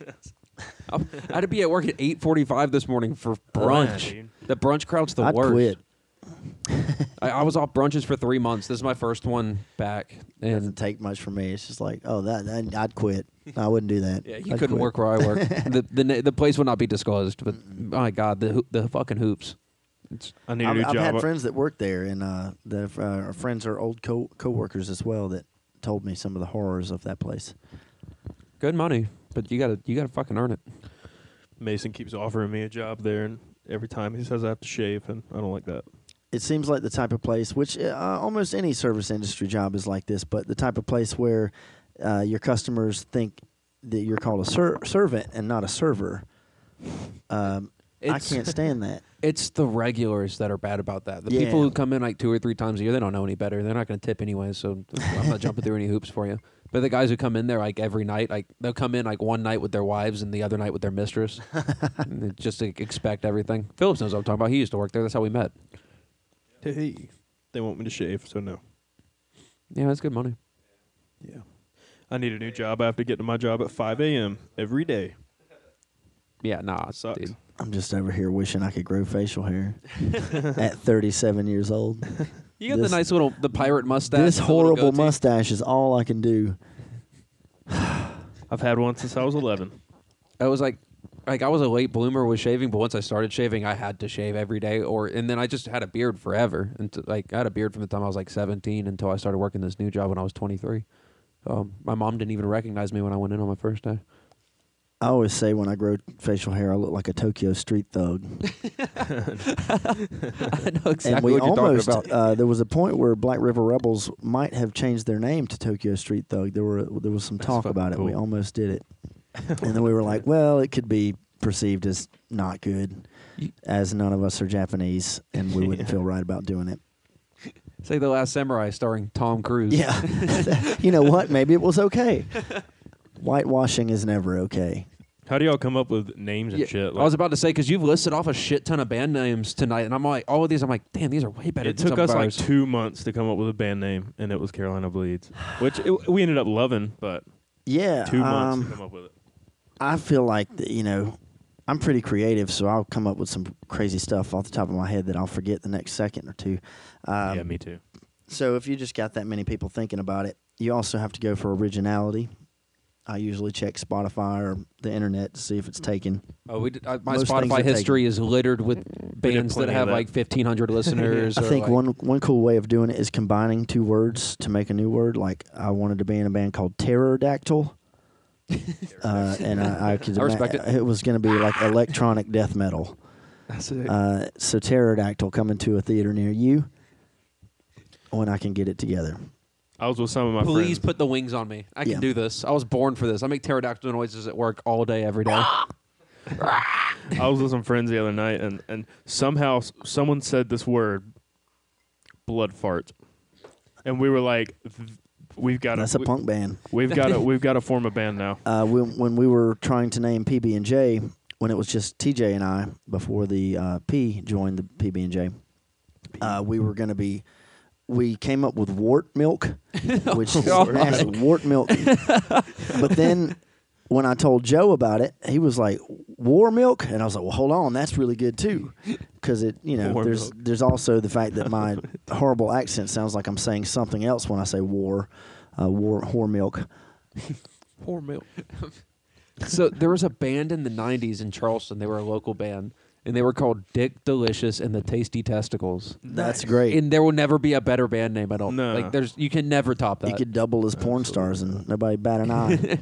I had to be at work at 8:45 this morning for brunch. dude. the brunch crowd's the I'd worst. quit. I, I was off brunches for three months. This is my first one back, It doesn't take much for me. It's just like, oh, that, that I'd quit. I wouldn't do that. yeah, he I'd couldn't quit. work where I work. the, the the place would not be disclosed, but my god, the the fucking hoops. It's, I need a I've, new I've job. had friends that work there, and uh, the uh, our friends are old co coworkers as well that told me some of the horrors of that place. good money, but you gotta you gotta fucking earn it. Mason keeps offering me a job there, and every time he says I have to shave, and I don't like that. It seems like the type of place, which uh, almost any service industry job is like this, but the type of place where uh, your customers think that you're called a ser- servant and not a server. Um, I It's- can't stand that. It's the regulars that are bad about that. The Yeah. people who come in like two or three times a year, they don't know any better. They're not going to tip anyway, so I'm not jumping through any hoops for you. But the guys who come in there like every night, like they'll come in like one night with their wives and the other night with their mistress, and they just like, expect everything. Phillips knows what I'm talking about. He used to work there. That's how we met. Hey, they want me to shave, so no. Yeah, that's good money. Yeah, I need a new job. I have to get to my job at 5 a.m. every day. Yeah, nah, Sucks. dude. I'm just over here wishing I could grow facial hair at 37 years old. You got This- the nice little the pirate mustache. this the little horrible goatee. mustache is all I can do. I've had one since I was 11. I was like, like I was a late bloomer with shaving, but once I started shaving, I had to shave every day, or and then I just had a beard forever. And like I had a beard from the time I was like 17 until I started working this new job when I was 23. Um, my mom didn't even recognize me when I went in on my first day. I always say when I grow facial hair, I look like a Tokyo street thug. I know exactly and we what you're almost talking about. uh, there was a point where Black River Rebels might have changed their name to Tokyo Street Thug. There were there was some That's talk about it. We almost did it, and then we were like, well, it could be perceived as not good, as none of us are Japanese, and we wouldn't feel right about doing it. Say the Last Samurai starring Tom Cruise. Yeah, you know what? Maybe it was okay. Whitewashing is never okay. How do y'all come up with names and Yeah, shit? I was about to say because you've listed off a shit ton of band names tonight, and I'm like, all of these, I'm like, damn, these are way better. it than took some us of like ours. two months to come up with a band name, and it was Carolina Bleeds, which it, we ended up loving, but Yeah, two months um, to come up with it. I feel like that, you know, I'm pretty creative, so I'll come up with some crazy stuff off the top of my head that I'll forget the next second or two. Um, yeah, me too. So if you just got that many people thinking about it, you also have to go for originality. I usually check Spotify or the internet to see if it's taken. Oh, we did, uh, my Most Spotify are history is littered with bands that have that. like 1,500 listeners. I or, think like- one one cool way of doing it is combining two words to make a new word. Like I wanted to be in a band called Terrordactyl. uh, and I, I could I respect it. it was going to be like electronic death metal. That's it. Uh, so Terrordactyl coming to a theater near you when I can get it together. I was with some of my friends. Please friends. put the wings on me. I can Yeah. do this. I was born for this. I make pterodactyl noises at work all day, every day. I was with some friends the other night, and, and somehow s- someone said this word, blood fart, and we were like, "Th- "We've got That's to, a punk band. we've got to, we've got to form a band now." Uh, when, when we were trying to name PB and J, when it was just TJ and I before the uh, P joined the PB and J, uh, we were going to be. We came up with wart milk, which is God. wart milk. but then when I told Joe about it, he was like, War Milk, and I was like, well, hold on, that's really good too, because it, you know, War there's Milk. there's also the fact that my horrible accent sounds like I'm saying something else when I say war, uh, war, whore milk. Poor milk. so there was a band in the '90s in Charleston. They were a local band, and they were called Dick Delicious and the Tasty Testicles. That's great. And there will never be a better band name. I don't No. like. There's you can never top that. he could double as porn stars and nobody bat an eye.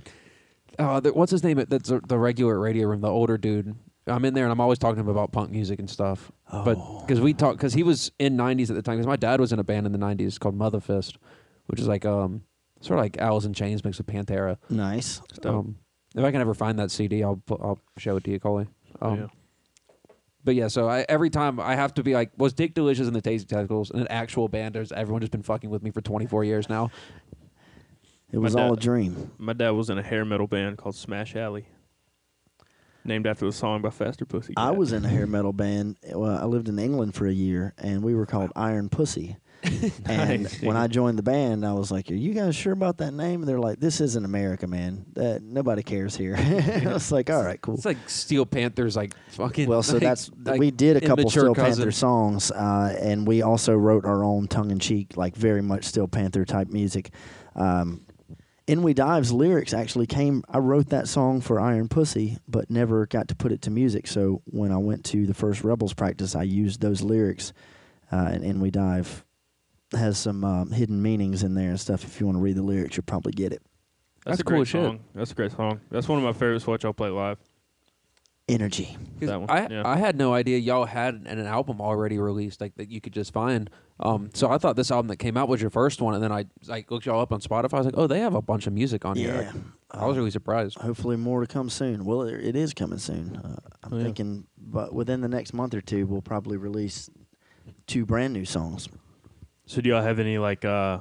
Uh, the, what's his name? That's uh, the regular radio room. The older dude. I'm in there and I'm always talking to him about punk music and stuff. But Oh. because we talk, because he was in '90s at the time. Because my dad was in a band in the '90s called Mother Fist, which is like um sort of like Alice in Chains mixed with Pantera. nice. Um, if I can ever find that CD, I'll pu- I'll show it to you, Coley. Um, yeah. But yeah, so I, every time I have to be like, was Dick Delicious and the Tasty Testicles an actual band? Or has everyone just been fucking with me for 24 years now? It was My all a dream. My dad was in a hair metal band called Smash Alley, named after the song by Faster Pussy. I was in a hair metal band. Well, I lived in England for a year, and we were called Iron Pussy. And Nice. when I joined the band, I was like, "Are you guys sure about that name?" And they're like, "This isn't America, man. That nobody cares here." I was like, "All right, cool." It's like Steel Panther's like fucking. Well, so like- that's like we did a couple immature Steel cousin. Panther songs, uh, and we also wrote our own tongue-in-cheek, like very much Steel Panther type music. Um, in We Dive's lyrics actually came. I wrote that song for Iron Pussy, but never got to put it to music. So when I went to the first Rebels practice, I used those lyrics, uh, and In We Dive has some um, hidden meanings in there and stuff. If you want to read the lyrics, you'll probably get it. That's, That's a cool great as shit. song. That's a great song. That's one of my favorites. to Watch y'all play live. Energy. 'Cause that one, I yeah. I had no idea y'all had an, an album already released like that you could just find. Um, so I thought this album that came out was your first one, and then I like looked y'all up on Spotify. I was like, oh, they have a bunch of music on here. Yeah. I was really surprised. hopefully more to come soon. Well, it it is coming soon. Uh, I'm Oh, yeah. thinking, but within the next month or two, we'll probably release two brand new songs. So do y'all have any like uh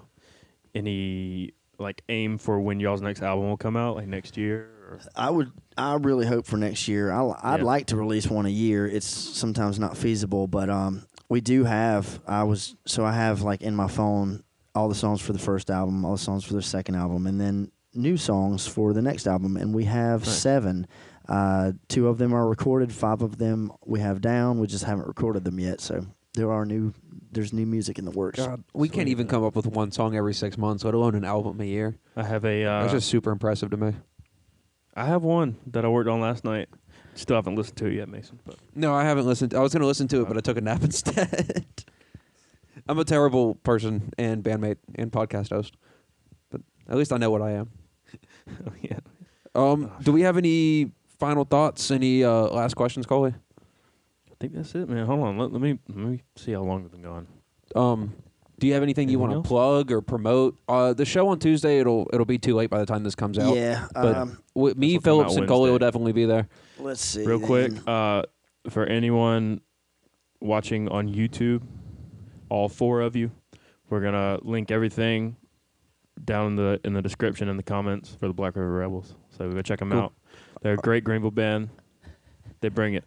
any like aim for when y'all's next album will come out, like next year? Or? I would, I really hope for next year. I, I'd Yeah. like to release one a year. It's sometimes not feasible, but um, we do have. I was so I have like in my phone all the songs for the first album, all the songs for the second album, and then new songs for the next album, and we have Nice. seven. Uh, two of them are recorded. Five of them we have down. We just haven't recorded them yet. So there are new. There's new music in the works. God, we can't even come up with one song every six months, let alone an album a year. I have a uh, That's just super impressive to me. I have one that I worked on last night. Still haven't listened to it yet, Mason. But No, I haven't listened. I was going to listen to it, but I took a nap instead. I'm a terrible person and bandmate and podcast host, but at least I know what I am. oh, yeah, Um, do we have any final thoughts? Any uh, last questions, Coley? I think that's it, man. Hold on, let, let me let me see how long we've been going. Um, do you have anything you want to plug or promote? Uh, the show on Tuesday it'll it'll be too late by the time this comes out. Yeah. but um, w- me, This will come Phillips, and Coley will definitely be there. let's see. Real quick, uh, for anyone watching on YouTube, all four of you, we're gonna link everything down in the in the description in the comments for the Black River Rebels. So we go check them Cool. out. They're a great Greenville band. They bring it.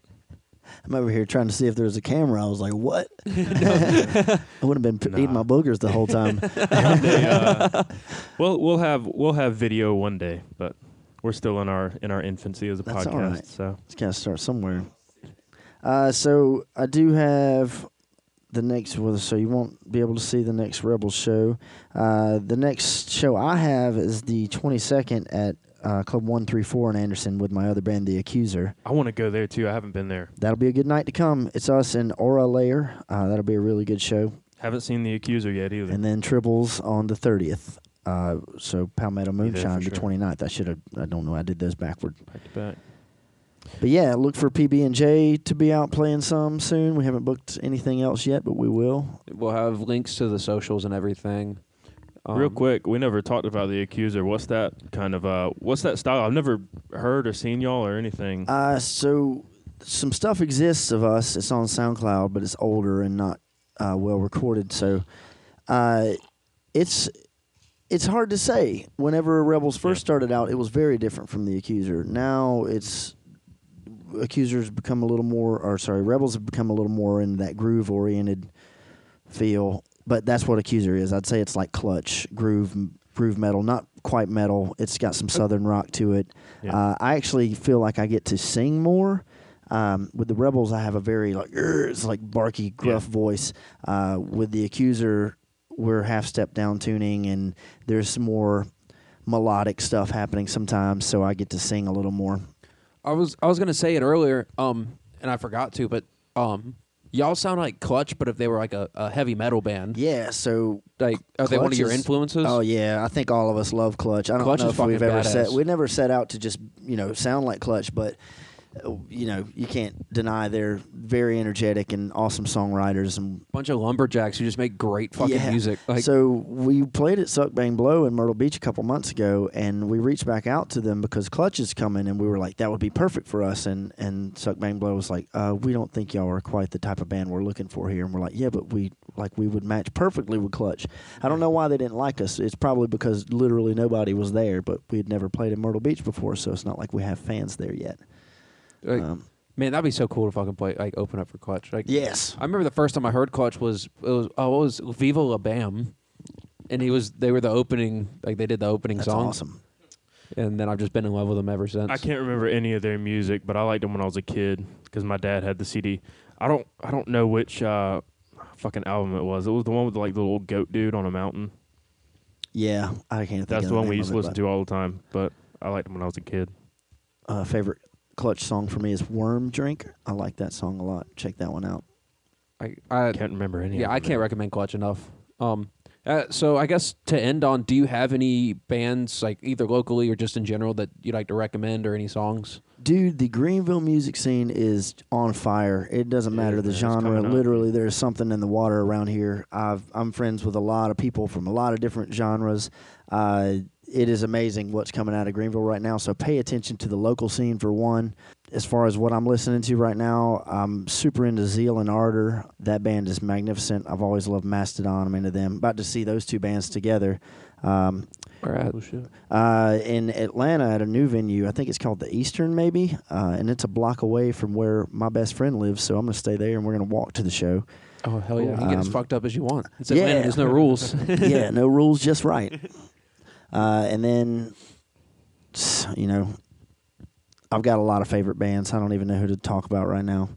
I'm over here trying to see if there was a camera. I was like, "What?" I would have been p- eating my boogers the whole time. They, uh, we'll we'll have we'll have video one day, but we're still in our in our infancy as a That's podcast. right. So It's got to start somewhere. Uh, so I do have the next. Well, so you won't be able to see the next Rebel show. Uh, the next show I have is the 22nd at uh, Club 134 in Anderson with my other band, The Accuser. I want to go there too. I haven't been there. That'll be a good night to come. It's us and Aura Layer. Uh, that'll be a really good show. Haven't seen the accuser yet either. And then Tribbles on the 30th. Uh, so Palmetto Be there for Moonshine the sure. 29th. I should have. I don't know. I did those backward. back to back. But yeah, look for PB and J to be out playing some soon. We haven't booked anything else yet, but we will. We'll have links to the socials and everything. Real Um, quick, we never talked about the accuser. What's that kind of uh? What's that style? I've never heard or seen y'all or anything. Uh, so some stuff exists of us. It's on SoundCloud, but it's older and not uh, well recorded. So uh, it's it's hard to say. Whenever Rebels first Yeah. started out, it was very different from the Accuser. Now it's Accusers become a little more, or sorry, Rebels have become a little more in that groove oriented feel. But that's what Accuser is. I'd say it's like Clutch groove groove metal, not quite metal. It's got some southern rock to it. Yeah. Uh, I actually feel like I get to sing more. Um, with the rebels, I have a very like it's like barky, gruff voice. Uh, with the accuser, we're half step down tuning, and there's some more melodic stuff happening sometimes, so I get to sing a little more. I was I was gonna say it earlier, um, and I forgot to, but um, y'all sound like Clutch, but if they were like a, a heavy metal band, Yeah, so like are they one of Clutch your is- influences? Oh yeah, I think all of us love Clutch. I don't Clutch know is if we've ever set we never set out to just you know sound like Clutch, but you know you can't deny they're very energetic and awesome songwriters and a bunch of lumberjacks who just make great fucking yeah. music. Like, so we played at Suck Bang Blow in Myrtle Beach a couple months ago, and we reached back out to them because Clutch is coming, and we were like, that would be perfect for us. And and Suck Bang Blow was like, uh, we don't think y'all are quite the type of band we're looking for here. And we're like, yeah, but we like we would match perfectly with Clutch. I don't know why they didn't like us. It's probably because literally nobody was there, but we had never played in Myrtle Beach before, so it's not like we have fans there yet. Like, Um, man, that'd be so cool to fucking play like open up for Clutch. Like, yes, I remember the first time I heard Clutch was it was oh it was Viva La Bam, and he was they were the opening like they did the opening that's song, awesome. and then I've just been in love with them ever since. I can't remember any of their music, but I liked them when I was a kid because my dad had the CD. I don't I don't know which uh, fucking album it was. It was the one with like the little goat dude on a mountain. Yeah, I can't. Think That's of the one name we used to listen to all the time. But I liked them when I was a kid. uh, favorite Clutch song for me is "Worm Drink." I like that song a lot. Check that one out. I, I Can't remember any. yeah of I can't man. recommend Clutch enough. Um, uh, so I guess to end on, do you have any bands like either locally or just in general that you'd like to recommend or any songs? Dude, the Greenville music scene is on fire. It doesn't It matter the genre. Literally, there's something in the water around here. I've, I'm friends with a lot of people from a lot of different genres. Uh, it is amazing what's coming out of Greenville right now. So pay attention to the local scene for one. As far as what I'm listening to right now, I'm super into Zeal and Ardor. That band is magnificent. I've always loved Mastodon. I'm into them. About to see those two bands together. Um, Or at, Oh, uh, in Atlanta at a new venue. I think it's called the Eastern, maybe, uh, and it's a block away from where my best friend lives. So I'm gonna stay there, and we're gonna walk to the show. oh hell yeah, you can get as Um, fucked up as you want. It's yeah. There's no rules. yeah, no rules, just right. Uh, and then, you know, I've got a lot of favorite bands. I don't even know who to talk about right now.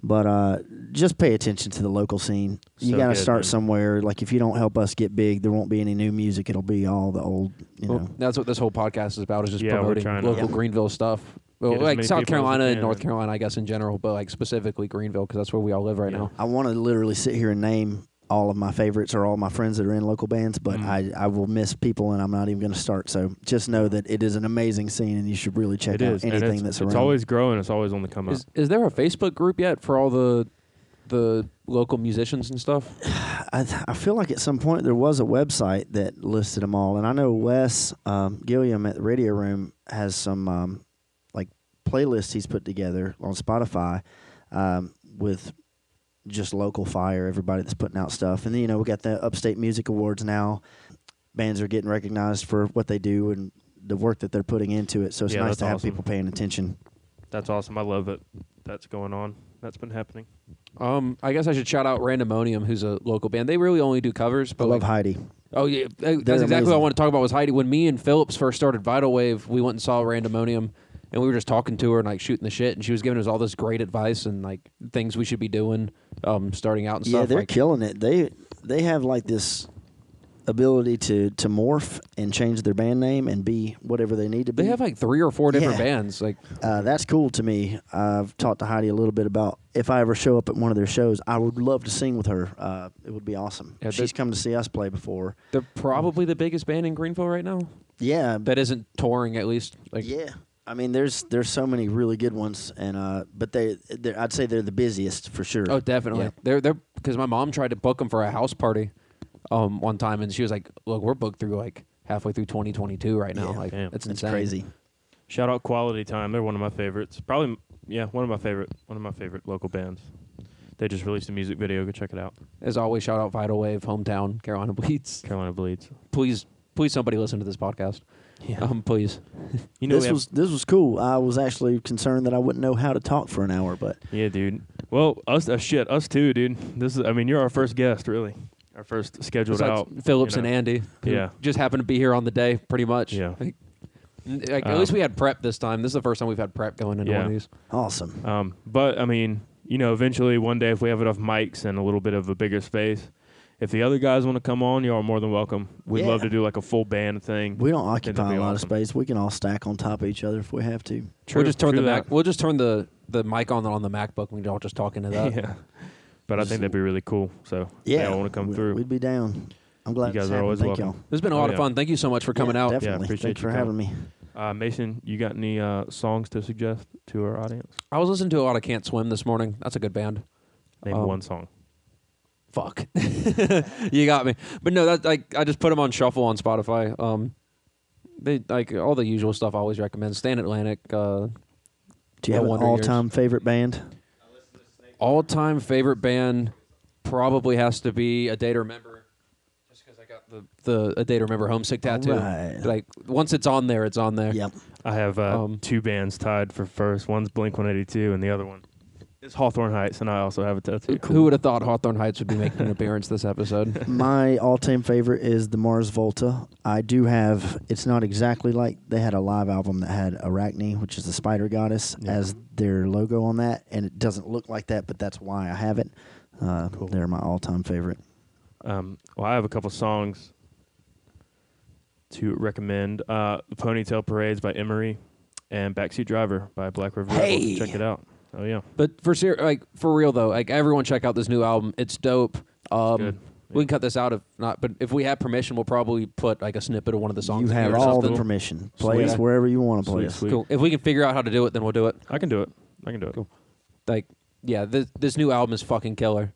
But uh, just pay attention to the local scene. You So got to start man. somewhere. Like if you don't help us get big, there won't be any new music. It'll be all the old, you Well, know. that's what this whole podcast is about is just Yeah, promoting trying to- local Yeah. Greenville stuff. Well, like South people as we Carolina and North. Carolina, I guess in general, but like specifically Greenville because that's where we all live right Yeah. now. I want to literally sit here and name all of my favorites or all my friends that are in local bands, but Mm. I, I will miss people and I'm not even going to start. So just know that it is an amazing scene and you should really check It out is. anything it's, that's it's around. It's always growing. It's always on the come up. Is is there a Facebook group yet for all the the local musicians and stuff? I, I feel like at some point there was a website that listed them all, and I know Wes um, Gilliam at the Radio Room has some um, like playlists he's put together on Spotify um, with just local fire, everybody that's putting out stuff, and then you know we got the Upstate Music Awards now. Bands are getting recognized for what they do and the work that they're putting into it, so it's Yeah, nice that's to have awesome. people paying attention. That's awesome. I love that. That's going on. That's been happening. Um, I guess I should shout out Randomonium, who's a local band. They really only do covers, I but love like, Heidi. oh yeah, that's They're exactly what I amazing. want to talk about. Was Heidi when me and Phillips first started Vital Wave? We went and saw Randomonium, and we were just talking to her and like shooting the shit, and she was giving us all this great advice and like things we should be doing, um, starting out and Yeah, stuff. Yeah, they're like, killing it. They they have like this ability to to morph and change their band name and be whatever they need to be. They have like three or four different Yeah. bands. Like, uh, that's cool to me. I've talked to Heidi a little bit about if I ever show up at one of their shows, I would love to sing with her. Uh, it would be awesome. Yeah, She's come to see us play before. they're probably the biggest band in Greenville right now. Yeah, That isn't touring, at least. Like, yeah. I mean, there's there's so many really good ones, and uh, but they they're, I'd say they're the busiest for sure. Oh, definitely. Yeah. They're they're because my mom tried to book them for a house party, um, one time, and she was like, "Look, we're booked through like halfway through 2022 right now. Yeah. like, Damn. it's it's insane." crazy. Shout out Quality Time. They're one of my favorites. Probably, yeah, one of my favorite, one of my favorite local bands. They just released a music video. Go check it out. As always, shout out Vital Wave, hometown, Carolina Bleeds. Carolina Bleeds. Please, please, somebody listen to this podcast. Yeah. Um, please. you know, this was this was cool. I was actually concerned that I wouldn't know how to talk for an hour, but yeah, dude. Well, us, uh, shit, us too, dude. This is, I mean, you're our first guest, really. our first scheduled Besides out. Phillips you know. and Andy. who Yeah. Just happened to be here on the day, pretty much. Yeah. Like, n- like, at least Um, we had prep this time. This is the first time we've had prep going into one of these. Awesome. Um, but I mean, you know, eventually one day if we have enough mics and a little bit of a bigger space, if the other guys want to come on, y'all are more than welcome. We'd love to do like a full band thing. We don't occupy a lot awesome. of space. We can all stack on top of each other if we have to. True- we'll just turn true the that. Mac. We'll just turn the the mic on on the MacBook. and We can all just talk into that. yeah. But I think that'd be really cool. So Yeah, I want to come we- through. We'd be down. I'm glad You guys are happened. always Thank welcome. y'all. This has been a Oh, lot of fun. Thank you so much for coming yeah, out. Definitely. appreciate Thanks you for having me. Uh, Mason, you got any uh, songs to suggest to our audience? I was listening to a lot of Can't Swim this morning. That's a good band. Name Um, one song. Fuck. you got me. But no, that like I just put them on shuffle on Spotify. Um, they like all the usual stuff. I always recommend. Stand Atlantic. Uh, Do you have an Wonder all-time favorite band? all time favorite band probably has to be a day to remember. Just because I got the the a day to remember homesick tattoo. Alright. Like once it's on there, it's on there. Yep. I have uh, um, two bands tied for first. One's Blink 182, and the other one is Hawthorne Heights, and I also have a tattoo. Who would have thought Hawthorne Heights would be making an appearance this episode? My all-time favorite is the Mars Volta. I do have. It's not exactly like they had a live album that had Arachne, which is the spider goddess, Yeah. as their logo on that, and it doesn't look like that, but that's why I have it. Uh, Cool. They're my all-time favorite. Um, well, I have a couple songs to recommend. Uh, the Ponytail Parades by Emery and Backseat Driver by Black River Hey! Check it out. Oh, yeah. But for ser- like for real though, like everyone check out this new album. It's dope. Um, good. We can cut this out if not, but if we have permission, we'll probably put like a snippet of one of the songs. You in have here or all the something. permission. Play Sweet. us wherever you want to play Sweet, us. sweet. Cool. If we can figure out how to do it, then we'll do it. I can do it. I can do it. Cool. Like, yeah, this this new album is fucking killer.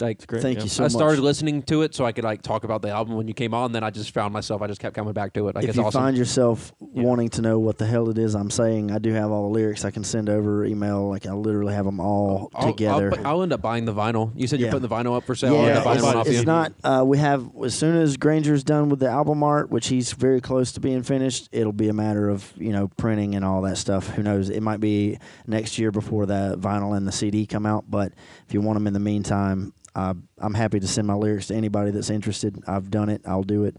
Like, Great. Thank yeah. you so I much. started listening to it so I could like talk about the album when you came on. Then I just found myself. I just kept coming back to it. Like, if you awesome. find yourself Yeah. wanting to know what the hell it is I'm saying, I do have all the lyrics I can send over email. Like I literally have them all I'll, together. I'll, I'll end up buying the vinyl. You said you're putting the vinyl up for sale. Yeah, it's, it's not. Uh, we have as soon as Granger's done with the album art, which he's very close to being finished. It'll be a matter of you know printing and all that stuff. Who knows? It might be next year before the vinyl and the CD come out. But if you want them in the meantime, uh, I'm happy to send my lyrics to anybody that's interested. I've done it. I'll do it.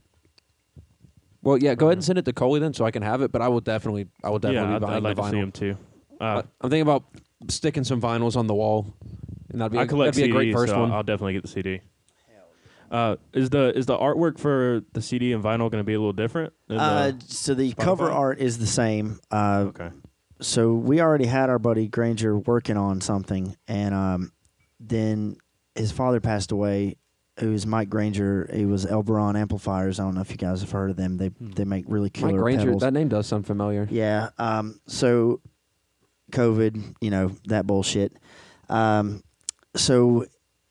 Well, yeah, go ahead and send it to Coley then, so I can have it. But I will definitely, I will definitely yeah, be I'd, buying I'd like the to see vinyl. him too. Uh, I- I'm thinking about sticking some vinyls on the wall, and that'd be I a, collect that'd be a great CDs, first so one. I'll definitely get the CD. Uh, is the is the artwork for the CD and vinyl going to be a little different? than the- Uh, so the cover art is the same. Uh, okay. so we already had our buddy Granger working on something, and um, then his father passed away. It was Mike Granger? He was Elberon Amplifiers. I don't know if you guys have heard of them. They Hmm. they make really killer Mike Granger, pedals. that name does sound familiar. Yeah. Um, so COVID, you know, that bullshit. Um, so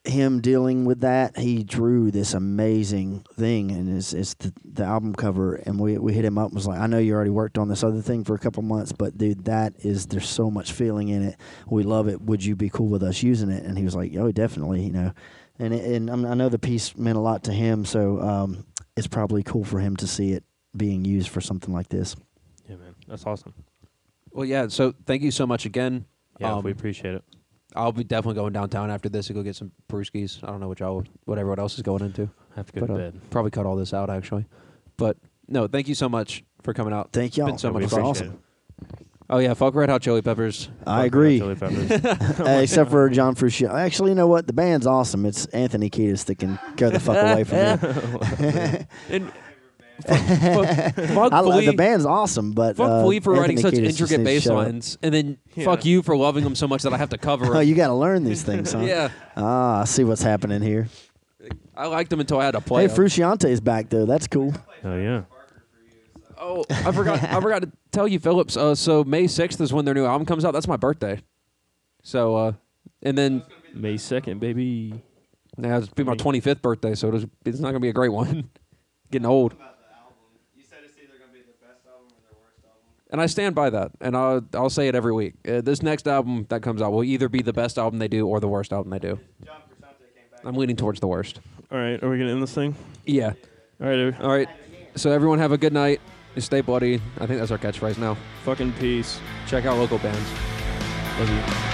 him dealing with that, he drew this amazing thing and it's, it's the, the album cover and we, we hit him up and was like, I know you already worked on this other thing for a couple months, but dude, that is there's so much feeling in it. We love it. Would you be cool with us using it? And he was like, Oh, definitely, you know. And it, and I'm- I know the piece meant a lot to him, so um, it's probably cool for him to see it being used for something like this. Yeah, man, that's awesome. Well, yeah. So thank you so much again. Yeah, Um, we appreciate it. I'll be definitely going downtown after this to go get some brewskis. I don't know what y'all, what everyone else is going into. Have to go but, to uh, bed. Probably cut all this out actually, but no. Thank you so much for coming out. Thank y'all. been so much It's fun. awesome. Oh yeah, fuck Red Hot Chili Peppers. I Fuck agree. Red Hot Chili Peppers. Uh, except for John Frusciante. Actually, you know what? The band's awesome. It's Anthony Kiedis that can go the fuck away from me. And fuck, fuck, fuck I, lo- the band's awesome, but fuck uh, Flea for writing such Kiedis intricate bass lines, and then Yeah. fuck you for loving them so much that I have to cover Oh, them. you got to learn these things, huh? yeah, Ah, I see what's happening here. I liked them until I had to play. Hey, 'em. Frusciante is back though. That's cool. Oh yeah. Oh, I forgot. I forgot to tell you, Phillips. Uh, so May sixth is when their new album comes out. That's my birthday. So, uh, and then May second, baby. now it's be my twenty fifth birthday. So it's, it's not gonna be a great one. Getting old. and I stand by that, and I'll I'll say it every week. Uh, this next album that comes out will either be the best album they do or the worst album they do. I'm leaning towards the worst. All right, are we gonna end this thing? Yeah. All right. All right. So everyone have a good night. Stay bloody. I think that's our catchphrase now. Fucking peace. Check out local bands. Love you.